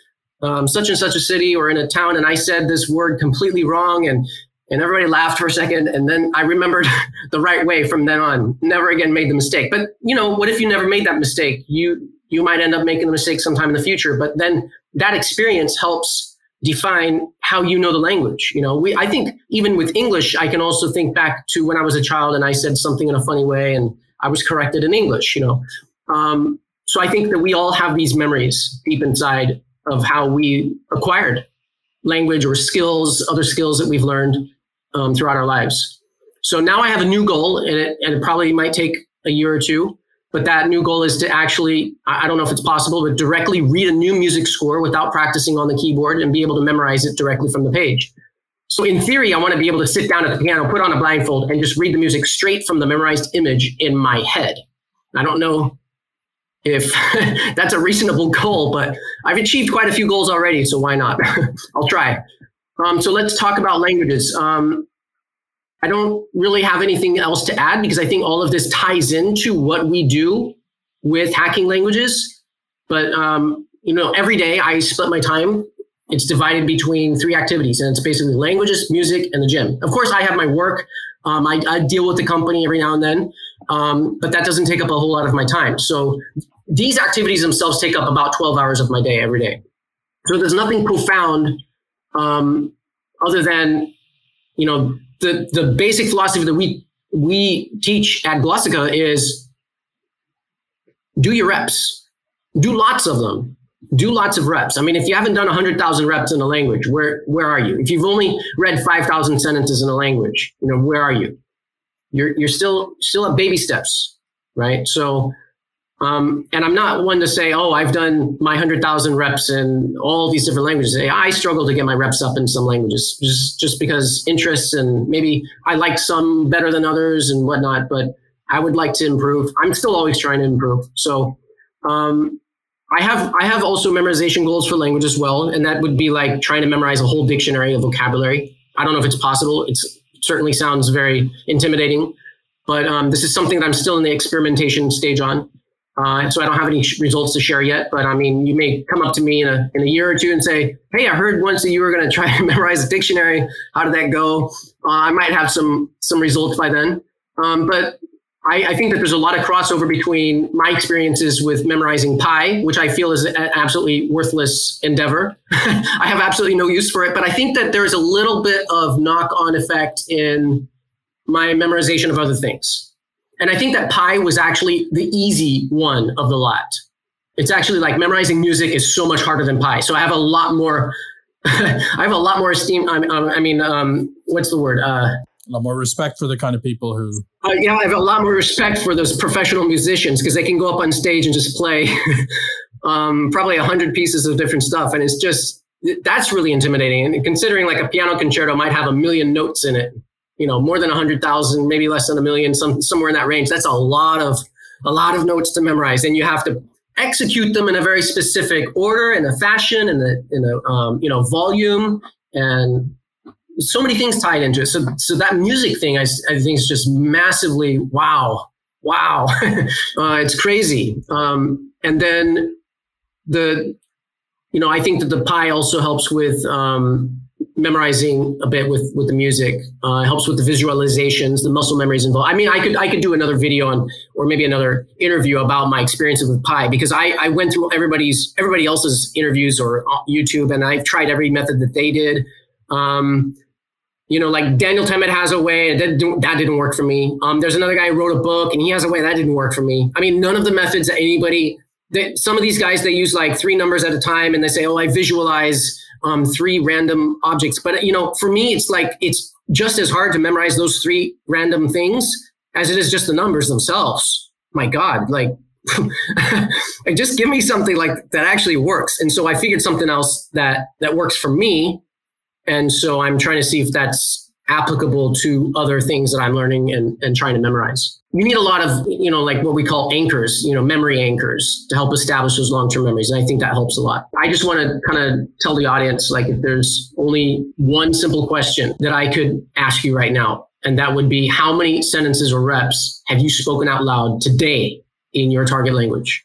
S3: um, such and such a city or in a town, and I said this word completely wrong, and and everybody laughed for a second, and then I remembered the right way from then on. Never again made the mistake. But you know, what if you never made that mistake? You you might end up making the mistake sometime in the future. But then that experience helps define how you know the language. You know, we I think even with English, I can also think back to when I was a child and I said something in a funny way and I was corrected in English. You know, um, so I think that we all have these memories deep inside of how we acquired language or skills, other skills that we've learned um, throughout our lives. So now I have a new goal, and it, and it probably might take a year or two. But that new goal is to actually, I don't know if it's possible, but directly read a new music score without practicing on the keyboard and be able to memorize it directly from the page. So in theory, I want to be able to sit down at the piano, put on a blindfold, and just read the music straight from the memorized image in my head. I don't know if that's a reasonable goal, but I've achieved quite a few goals already, so why not? I'll try. Um, so let's talk about languages. Um, I don't really have anything else to add because I think all of this ties into what we do with hacking languages. But um, you know, every day I split my time. It's divided between three activities, and it's basically languages, music, and the gym. Of course, I have my work. Um, I, I, deal with the company every now and then, um, but that doesn't take up a whole lot of my time. So these activities themselves take up about 12 hours of my day every day. So there's nothing profound um, other than, you know, the, the basic philosophy that we, we teach at Glossika is do your reps, do lots of them, do lots of reps. I mean, if you haven't done 100,000 reps in a language, where, where are you? If you've only read 5,000 sentences in a language, you know, where are you? You're, you're still, still at baby steps, right? So um, and I'm not one to say, oh, I've done my 100,000 reps in all these different languages. I struggle to get my reps up in some languages just, just because interests and maybe I like some better than others and whatnot, but I would like to improve. I'm still always trying to improve. So, um, I have I have also memorization goals for language as well, and that would be like trying to memorize a whole dictionary of vocabulary. I don't know if it's possible. It's, it certainly sounds very intimidating, but um, this is something that I'm still in the experimentation stage on. Uh, so I don't have any sh- results to share yet, but I mean, you may come up to me in a, in a year or two and say, "Hey, I heard once that you were going to try to memorize a dictionary. How did that go?" Uh, I might have some some results by then. Um, but I, I, think that there's a lot of crossover between my experiences with memorizing pi, which I feel is an absolutely worthless endeavor. I have absolutely no use for it, but I think that there's a little bit of knock-on effect in my memorization of other things. And I think that pi was actually the easy one of the lot. It's actually like memorizing music is so much harder than pi. So I have a lot more, I have a lot more esteem. I, I mean, um, what's the word? Uh,
S1: a lot more respect for the kind of people who.
S3: Uh, yeah, I have a lot more respect for those professional musicians because they can go up on stage and just play um, probably a hundred pieces of different stuff, and it's just that's really intimidating. And considering like a piano concerto might have a million notes in it, you know, more than a hundred thousand, maybe less than a million, some somewhere in that range. That's a lot of a lot of notes to memorize, and you have to execute them in a very specific order and a fashion and a in a um, you know volume and so many things tied into it. So so that music thing, I, I think is just massively wow, wow, uh, it's crazy. Um, and then the you know I think that the pi also helps with um, memorizing a bit with with the music uh, helps with the visualizations the muscle memories involved. I mean i could i could do another video on or maybe another interview about my experiences with pi because i i went through everybody's everybody else's interviews or uh, youtube and i've tried every method that they did. Um, you know like daniel tammet has a way that didn't, that didn't work for me. Um, there's another guy who wrote a book and he has a way that didn't work for me. I mean none of the methods that anybody that some of these guys they use like three numbers at a time and they say oh i visualize um, three random objects. But you know, for me, it's like it's just as hard to memorize those three random things as it is just the numbers themselves. My God, like just give me something like that actually works. And so I figured something else that that works for me. And so I'm trying to see if that's applicable to other things that I'm learning and, and trying to memorize you need a lot of you know like what we call anchors you know memory anchors to help establish those long-term memories and i think that helps a lot. I just want to kind of tell the audience like if there's only one simple question that i could ask you right now and that would be how many sentences or reps have you spoken out loud today in your target language?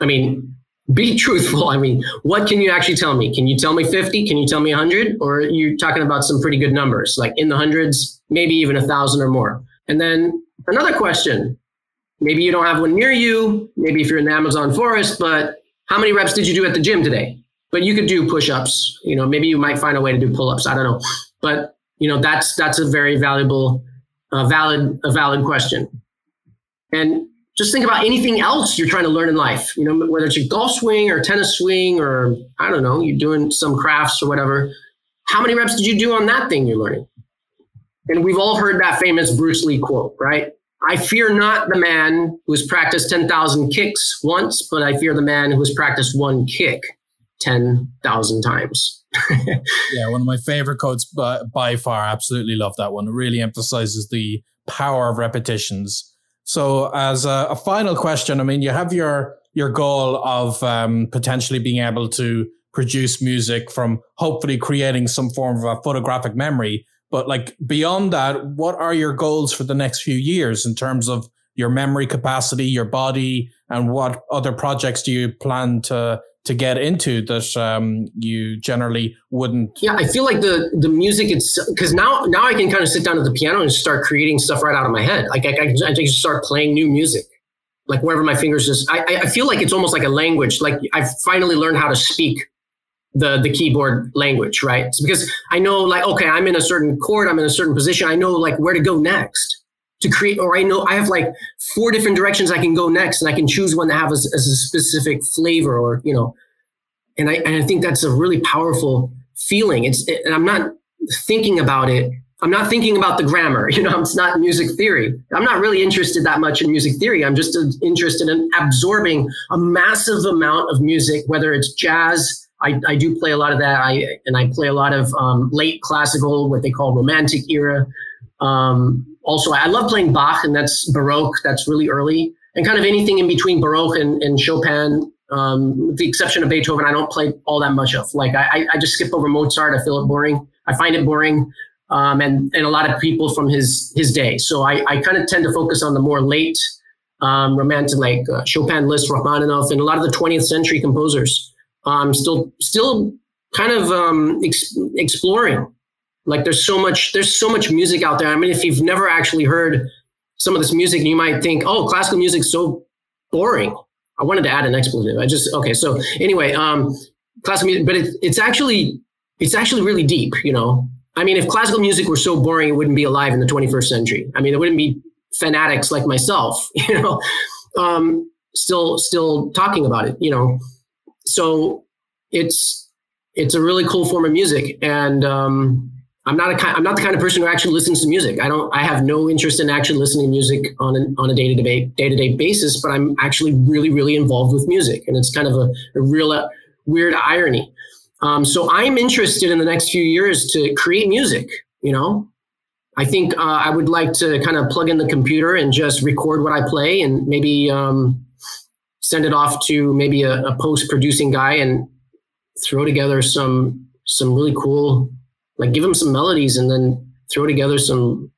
S3: I mean be truthful. I mean what can you actually tell me? Can you tell me 50 can you tell me 100 or are you talking about some pretty good numbers like in the hundreds maybe even a thousand or more? And then Another question. Maybe you don't have one near you. Maybe if you're in the Amazon forest, but how many reps did you do at the gym today? But you could do push-ups. You know, maybe you might find a way to do pull-ups. I don't know. But you know, that's that's a very valuable, uh, valid, a valid question. And just think about anything else you're trying to learn in life. You know, whether it's a golf swing or tennis swing or I don't know, you're doing some crafts or whatever. How many reps did you do on that thing you're learning? And we've all heard that famous Bruce Lee quote, right? I fear not the man who has practiced 10,000 kicks once, but I fear the man who has practiced one kick 10,000 times.
S1: yeah, one of my favorite quotes by, by far. Absolutely love that one. It really emphasizes the power of repetitions. So, as a, a final question, I mean, you have your your goal of um, potentially being able to produce music from hopefully creating some form of a photographic memory. But like beyond that, what are your goals for the next few years in terms of your memory capacity, your body, and what other projects do you plan to to get into that um, you generally wouldn't?
S3: Yeah, I feel like the the music it's because now now I can kind of sit down at the piano and start creating stuff right out of my head. Like I, I, I can start playing new music, like wherever my fingers just. I I feel like it's almost like a language. Like I've finally learned how to speak the the keyboard language, right? It's because I know like okay, I'm in a certain chord, I'm in a certain position. I know like where to go next to create, or I know I have like four different directions I can go next, and I can choose one that has a, a specific flavor, or you know, and I and I think that's a really powerful feeling. It's and I'm not thinking about it. I'm not thinking about the grammar. You know, it's not music theory. I'm not really interested that much in music theory. I'm just uh, interested in absorbing a massive amount of music, whether it's jazz I, I do play a lot of that. I and I play a lot of um, late classical, what they call romantic era. Um, also, I love playing Bach, and that's Baroque. That's really early, and kind of anything in between Baroque and, and Chopin. Um, with the exception of Beethoven, I don't play all that much of. Like I, I just skip over Mozart. I feel it boring. I find it boring, um, and and a lot of people from his his day. So I, I kind of tend to focus on the more late um, romantic, like uh, Chopin, Liszt, Rachmaninoff, and a lot of the 20th century composers um, still still kind of um, ex- exploring. Like there's so much there's so much music out there. I mean, if you've never actually heard some of this music, you might think, oh, classical music's so boring. I wanted to add an expletive. I just okay. So anyway, um, classical music, but it, it's actually it's actually really deep. You know, I mean, if classical music were so boring, it wouldn't be alive in the 21st century. I mean, there wouldn't be fanatics like myself. You know, um, still still talking about it. You know, so it's it's a really cool form of music, and um, I'm not a kind, I'm not the kind of person who actually listens to music. I don't. I have no interest in actually listening to music on a, on a day to day day to day basis. But I'm actually really really involved with music, and it's kind of a, a real uh, weird irony. Um, so I'm interested in the next few years to create music. You know, I think uh, I would like to kind of plug in the computer and just record what I play, and maybe um, send it off to maybe a, a post producing guy and throw together some some really cool, like give him some melodies and then throw together some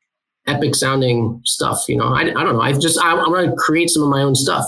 S3: epic sounding stuff. You know, I, I don't know. I just I, I want to create some of my own stuff,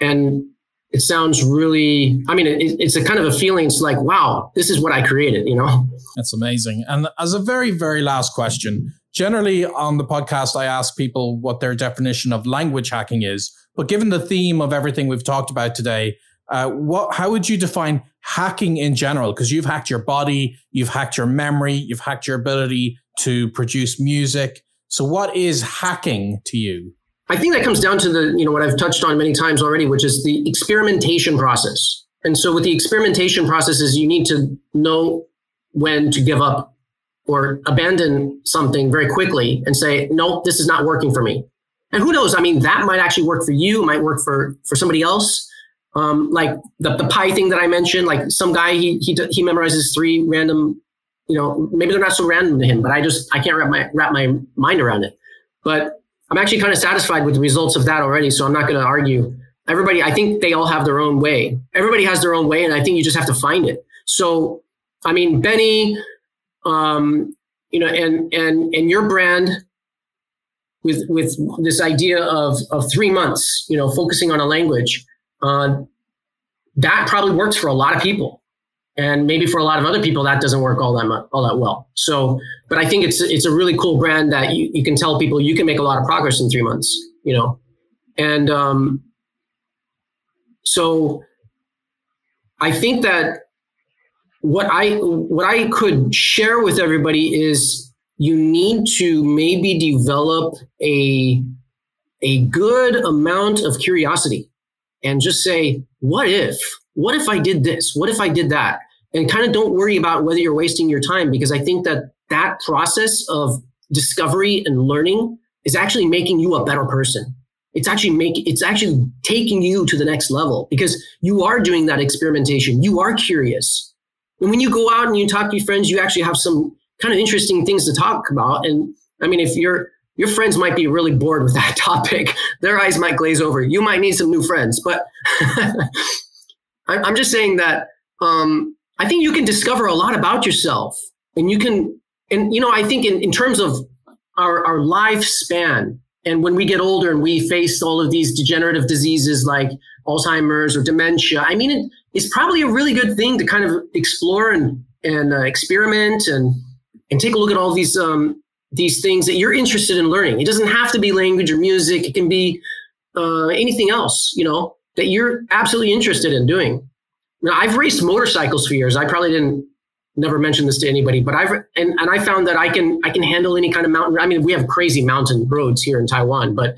S3: and it sounds really. I mean, it, it's a kind of a feeling. It's like, wow, this is what I created. You know,
S1: that's amazing. And as a very very last question, generally on the podcast, I ask people what their definition of language hacking is. But given the theme of everything we've talked about today, uh, what how would you define hacking in general? Because you've hacked your body, you've hacked your memory, you've hacked your ability to produce music. So, what is hacking to you?
S3: I think that comes down to the, you know, what I've touched on many times already, which is the experimentation process. And so, with the experimentation processes, you need to know when to give up or abandon something very quickly and say, no, this is not working for me. And who knows? I mean, that might actually work for you, might work for for somebody else. Um, like the, the pi thing that I mentioned, like some guy he he he memorizes three random you know, maybe they're not so random to him, but I just I can't wrap my wrap my mind around it. But I'm actually kind of satisfied with the results of that already, so I'm not going to argue. Everybody, I think they all have their own way. Everybody has their own way, and I think you just have to find it. So, I mean, Benny, um, you know, and and and your brand with with this idea of of three months, you know, focusing on a language, uh, that probably works for a lot of people and maybe for a lot of other people that doesn't work all that much, all that well. So, but I think it's it's a really cool brand that you, you can tell people you can make a lot of progress in three months, you know, and um, so I think that what I what I could share with everybody is you need to maybe develop a a good amount of curiosity and just say what if what if I did this? What if I did that? and kind of don't worry about whether you're wasting your time because I think that that process of discovery and learning is actually making you a better person. It's actually making it's actually taking you to the next level because you are doing that experimentation. You are curious. And when you go out and you talk to your friends, you actually have some kind of interesting things to talk about. And I mean, if your your friends might be really bored with that topic, their eyes might glaze over. You might need some new friends. But I'm just saying that um, I think you can discover a lot about yourself and you can, and you know, I think in, in terms of our, our lifespan and when we get older and we face all of these degenerative diseases like Alzheimer's or dementia, I mean, it's probably a really good thing to kind of explore and, and uh, experiment and, and take a look at all these, um, these things that you're interested in learning. It doesn't have to be language or music. It can be uh, anything else, you know, that you're absolutely interested in doing. Now, I've raced motorcycles for years. I probably didn't never mention this to anybody, but I've and, and I found that I can I can handle any kind of mountain. I mean, we have crazy mountain roads here in Taiwan, but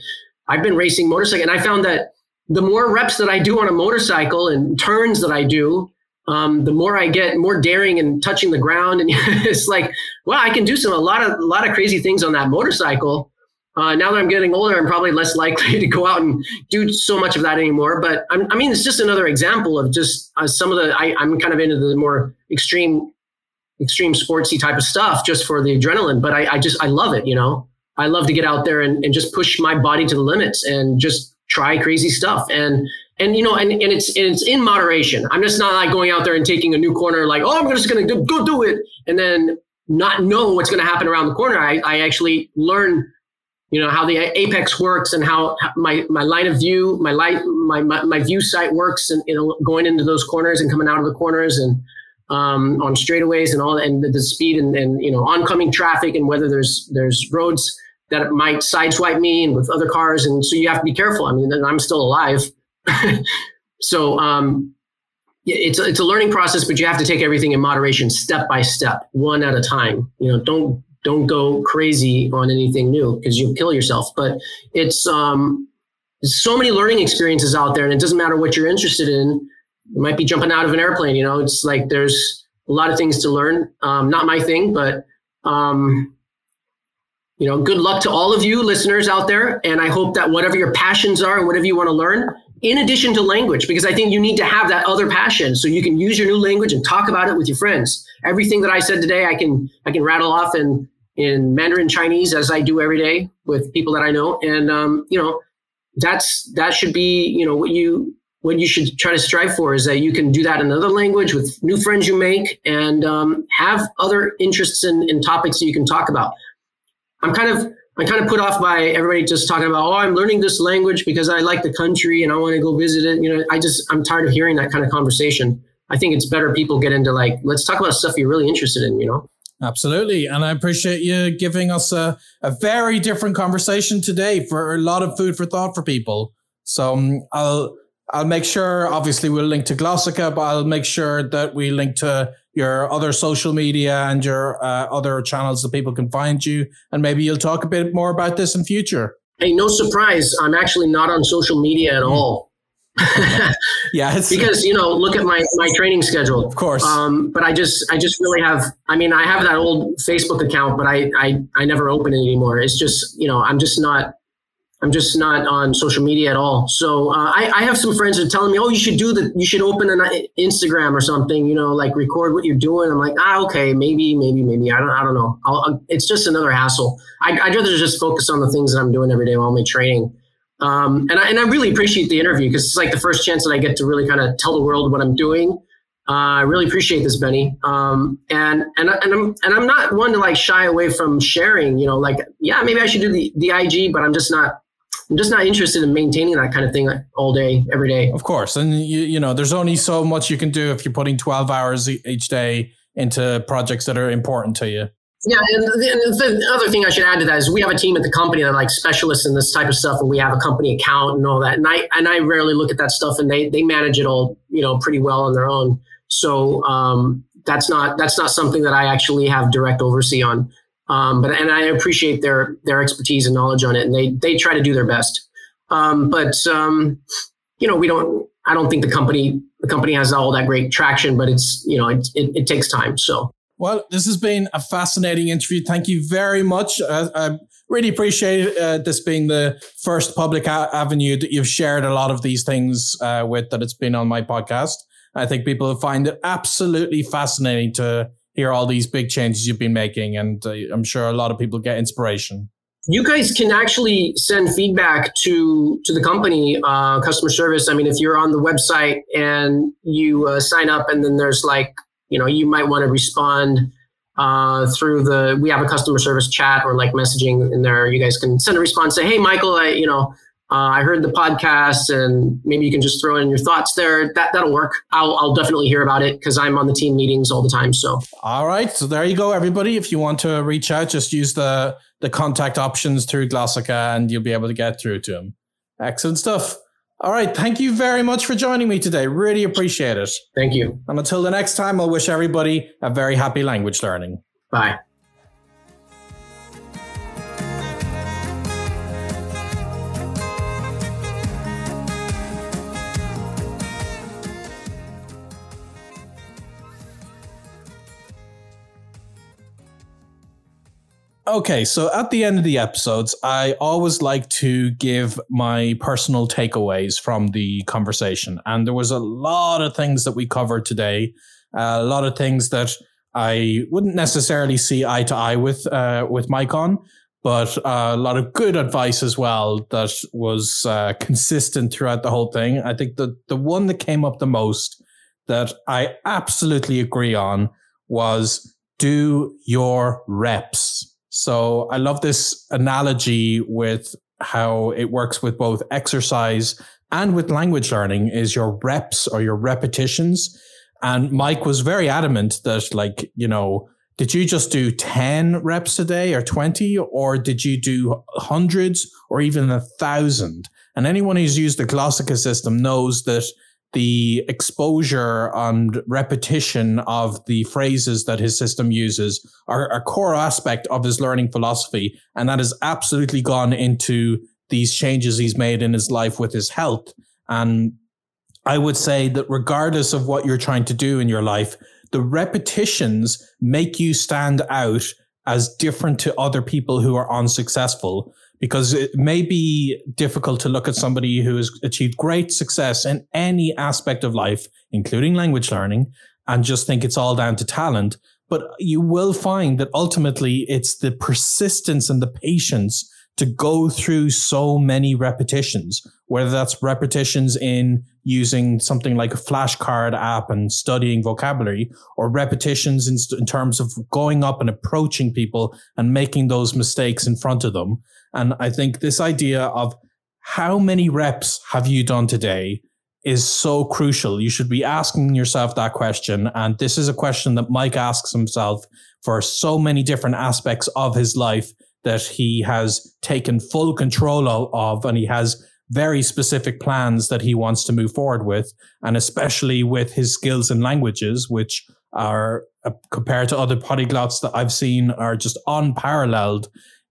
S3: I've been racing motorcycle, and I found that the more reps that I do on a motorcycle and turns that I do, um, the more I get more daring and touching the ground, and it's like, well, I can do some a lot of a lot of crazy things on that motorcycle. Uh, now that I'm getting older, I'm probably less likely to go out and do so much of that anymore. But I'm, i mean, it's just another example of just uh, some of the. I, I'm kind of into the more extreme, extreme sportsy type of stuff just for the adrenaline. But I, I just I love it. You know, I love to get out there and, and just push my body to the limits and just try crazy stuff. And and you know, and, and it's and it's in moderation. I'm just not like going out there and taking a new corner like, oh, I'm just gonna go, go do it, and then not know what's gonna happen around the corner. I, I actually learn you know how the apex works and how my my line of view my light my, my, my view sight works and you know going into those corners and coming out of the corners and um, on straightaways and all and the, the speed and, and you know oncoming traffic and whether there's there's roads that it might sideswipe me and with other cars and so you have to be careful i mean i'm still alive so um, it's it's a learning process but you have to take everything in moderation step by step one at a time you know don't don't go crazy on anything new because you'll kill yourself. But it's um, so many learning experiences out there, and it doesn't matter what you're interested in. You might be jumping out of an airplane. You know, it's like there's a lot of things to learn. Um, not my thing, but um, you know, good luck to all of you listeners out there. And I hope that whatever your passions are and whatever you want to learn, in addition to language, because I think you need to have that other passion so you can use your new language and talk about it with your friends. Everything that I said today, I can I can rattle off in in Mandarin Chinese as I do every day with people that I know, and um, you know that's that should be you know what you what you should try to strive for is that you can do that in another language with new friends you make and um, have other interests in, in topics that you can talk about. I'm kind of I'm kind of put off by everybody just talking about, oh, I'm learning this language because I like the country and I want to go visit it. You know, I just, I'm tired of hearing that kind of conversation. I think it's better people get into like, let's talk about stuff you're really interested in, you know?
S1: Absolutely. And I appreciate you giving us a, a very different conversation today for a lot of food for thought for people. So um, I'll, I'll make sure, obviously, we'll link to Glossika, but I'll make sure that we link to your other social media and your uh, other channels that people can find you. And maybe you'll talk a bit more about this in future.
S3: Hey, no surprise. I'm actually not on social media at mm. all.
S1: yeah,
S3: because you know, look at my my training schedule.
S1: Of course.
S3: Um, but I just I just really have. I mean, I have that old Facebook account, but I I I never open it anymore. It's just you know, I'm just not I'm just not on social media at all. So uh, I, I, have some friends that are telling me, "Oh, you should do the, you should open an Instagram or something. You know, like record what you're doing." I'm like, ah, okay, maybe, maybe, maybe. I don't, I don't know. I'll, it's just another hassle. I, would rather just focus on the things that I'm doing every day while I'm training. Um, and I and I really appreciate the interview because it's like the first chance that I get to really kind of tell the world what I'm doing. Uh, I really appreciate this, Benny. Um, and and and I'm and I'm not one to like shy away from sharing. You know, like yeah, maybe I should do the the IG, but I'm just not I'm just not interested in maintaining that kind of thing all day, every day.
S1: Of course, and you you know, there's only so much you can do if you're putting 12 hours each day into projects that are important to you.
S3: Yeah, and the, and the, other thing I should add to that is we have a team at the company that like specialists in this type of stuff, and we have a company account and all that. And I and I rarely look at that stuff, and they they manage it all, you know, pretty well on their own. So um, that's not that's not something that I actually have direct oversee on. Um, but and I appreciate their their expertise and knowledge on it, and they they try to do their best. Um, but um, you know, we don't. I don't think the company the company has all that great traction, but it's you know it, it, it takes time. So
S1: well, this has been a fascinating interview. Thank you very much. Uh, I really appreciate uh, this being the first public a- avenue that you've shared a lot of these things uh, with. That it's been on my podcast. I think people find it absolutely fascinating to hear all these big changes you've been making, and uh, I'm sure a lot of people get inspiration.
S3: You guys can actually send feedback to to the company uh, customer service. I mean, if you're on the website and you uh, sign up, and then there's like you know you might want to respond uh, through the we have a customer service chat or like messaging in there. You guys can send a response, say, "Hey, Michael, I you know uh, I heard the podcast, and maybe you can just throw in your thoughts there. That that'll work. I'll I'll definitely hear about it because I'm on the team meetings all the time. So
S1: all right, so there you go, everybody. If you want to reach out, just use the the contact options through Glossika, and you'll be able to get through to them. Excellent stuff. All right, thank you very much for joining me today. Really appreciate it.
S3: Thank you.
S1: And until the next time, I'll wish everybody a very happy language learning.
S3: Bye.
S1: Okay, so at the end of the episodes, I always like to give my personal takeaways from the conversation. And there was a lot of things that we covered today, a lot of things that I wouldn't necessarily see eye to eye with uh, with Mike on, but a lot of good advice as well that was uh, consistent throughout the whole thing. I think the the one that came up the most that I absolutely agree on was do your reps so I love this analogy with how it works with both exercise and with language learning is your reps or your repetitions. And Mike was very adamant that like, you know, did you just do 10 reps a day or 20 or did you do hundreds or even a thousand? And anyone who's used the Glossika system knows that the exposure and repetition of the phrases that his system uses are a core aspect of his learning philosophy. And that has absolutely gone into these changes he's made in his life with his health. And I would say that regardless of what you're trying to do in your life, the repetitions make you stand out as different to other people who are unsuccessful because it may be difficult to look at somebody who has achieved great success in any aspect of life, including language learning, and just think it's all down to talent. But you will find that ultimately it's the persistence and the patience to go through so many repetitions, whether that's repetitions in using something like a flashcard app and studying vocabulary, or repetitions in, in, terms of going up and approaching people and making those mistakes in front of them. And I think this idea of how many reps have you done today is so crucial. You should be asking yourself that question. And this is a question that Mike asks himself for so many different aspects of his life that he has taken full control of and he has very specific plans that he wants to move forward with and especially with his skills in languages which are uh, compared to other polyglots that I've seen are just unparalleled.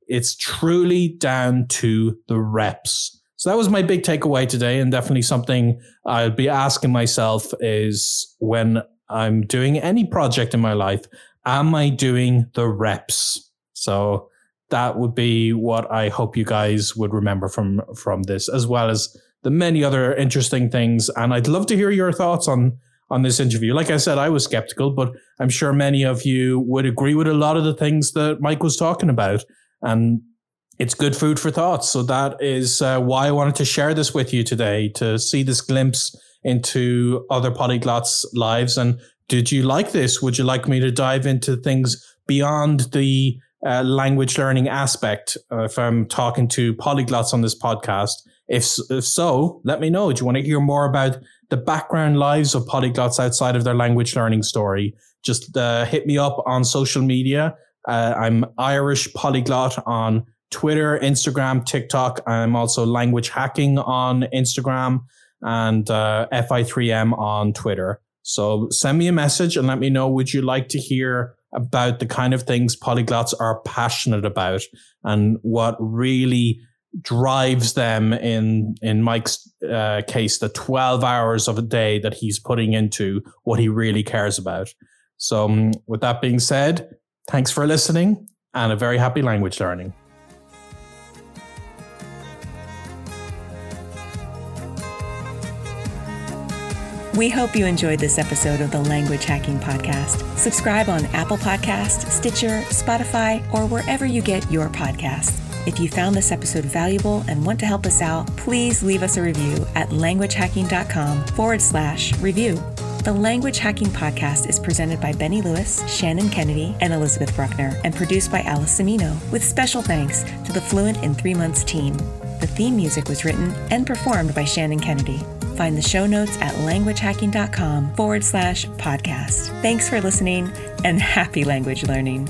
S1: It's truly down to the reps. So that was my big takeaway today and definitely something I'll be asking myself is when I'm doing any project in my life am I doing the reps? So that would be what I hope you guys would remember from from this, as well as the many other interesting things. And I'd love to hear your thoughts on on this interview. Like I said, I was skeptical, but I'm sure many of you would agree with a lot of the things that Mike was talking about. And it's good food for thought. So that is uh, why I wanted to share this with you today to see this glimpse into other polyglots' lives. And did you like this? Would you like me to dive into things beyond the uh, language learning aspect uh, if I'm talking to polyglots on this podcast. If, if so, let me know. Do you want to hear more about the background lives of polyglots outside of their language learning story? Just uh, hit me up on social media. Uh, I'm Irish Polyglot on Twitter, Instagram, TikTok. I'm also language hacking on Instagram and uh, FI3M on Twitter. So send me a message and let me know would you like to hear about the kind of things polyglots are passionate about and what really drives them in in Mike's uh, case the 12 hours of a day that he's putting into what he really cares about. So um, with that being said, thanks for listening and a very happy language learning.
S2: We hope you enjoyed this episode of the Language Hacking Podcast. Subscribe on Apple Podcast, Stitcher, Spotify, or wherever you get your podcasts. If you found this episode valuable and want to help us out, please leave us a review at languagehacking.com forward slash review. The Language Hacking Podcast is presented by Benny Lewis, Shannon Kennedy, and Elizabeth Bruckner, and produced by Alice Semino, with special thanks to the Fluent in Three Months team. The theme music was written and performed by Shannon Kennedy. Find the show notes at languagehacking.com forward slash podcast. Thanks for listening and happy language learning.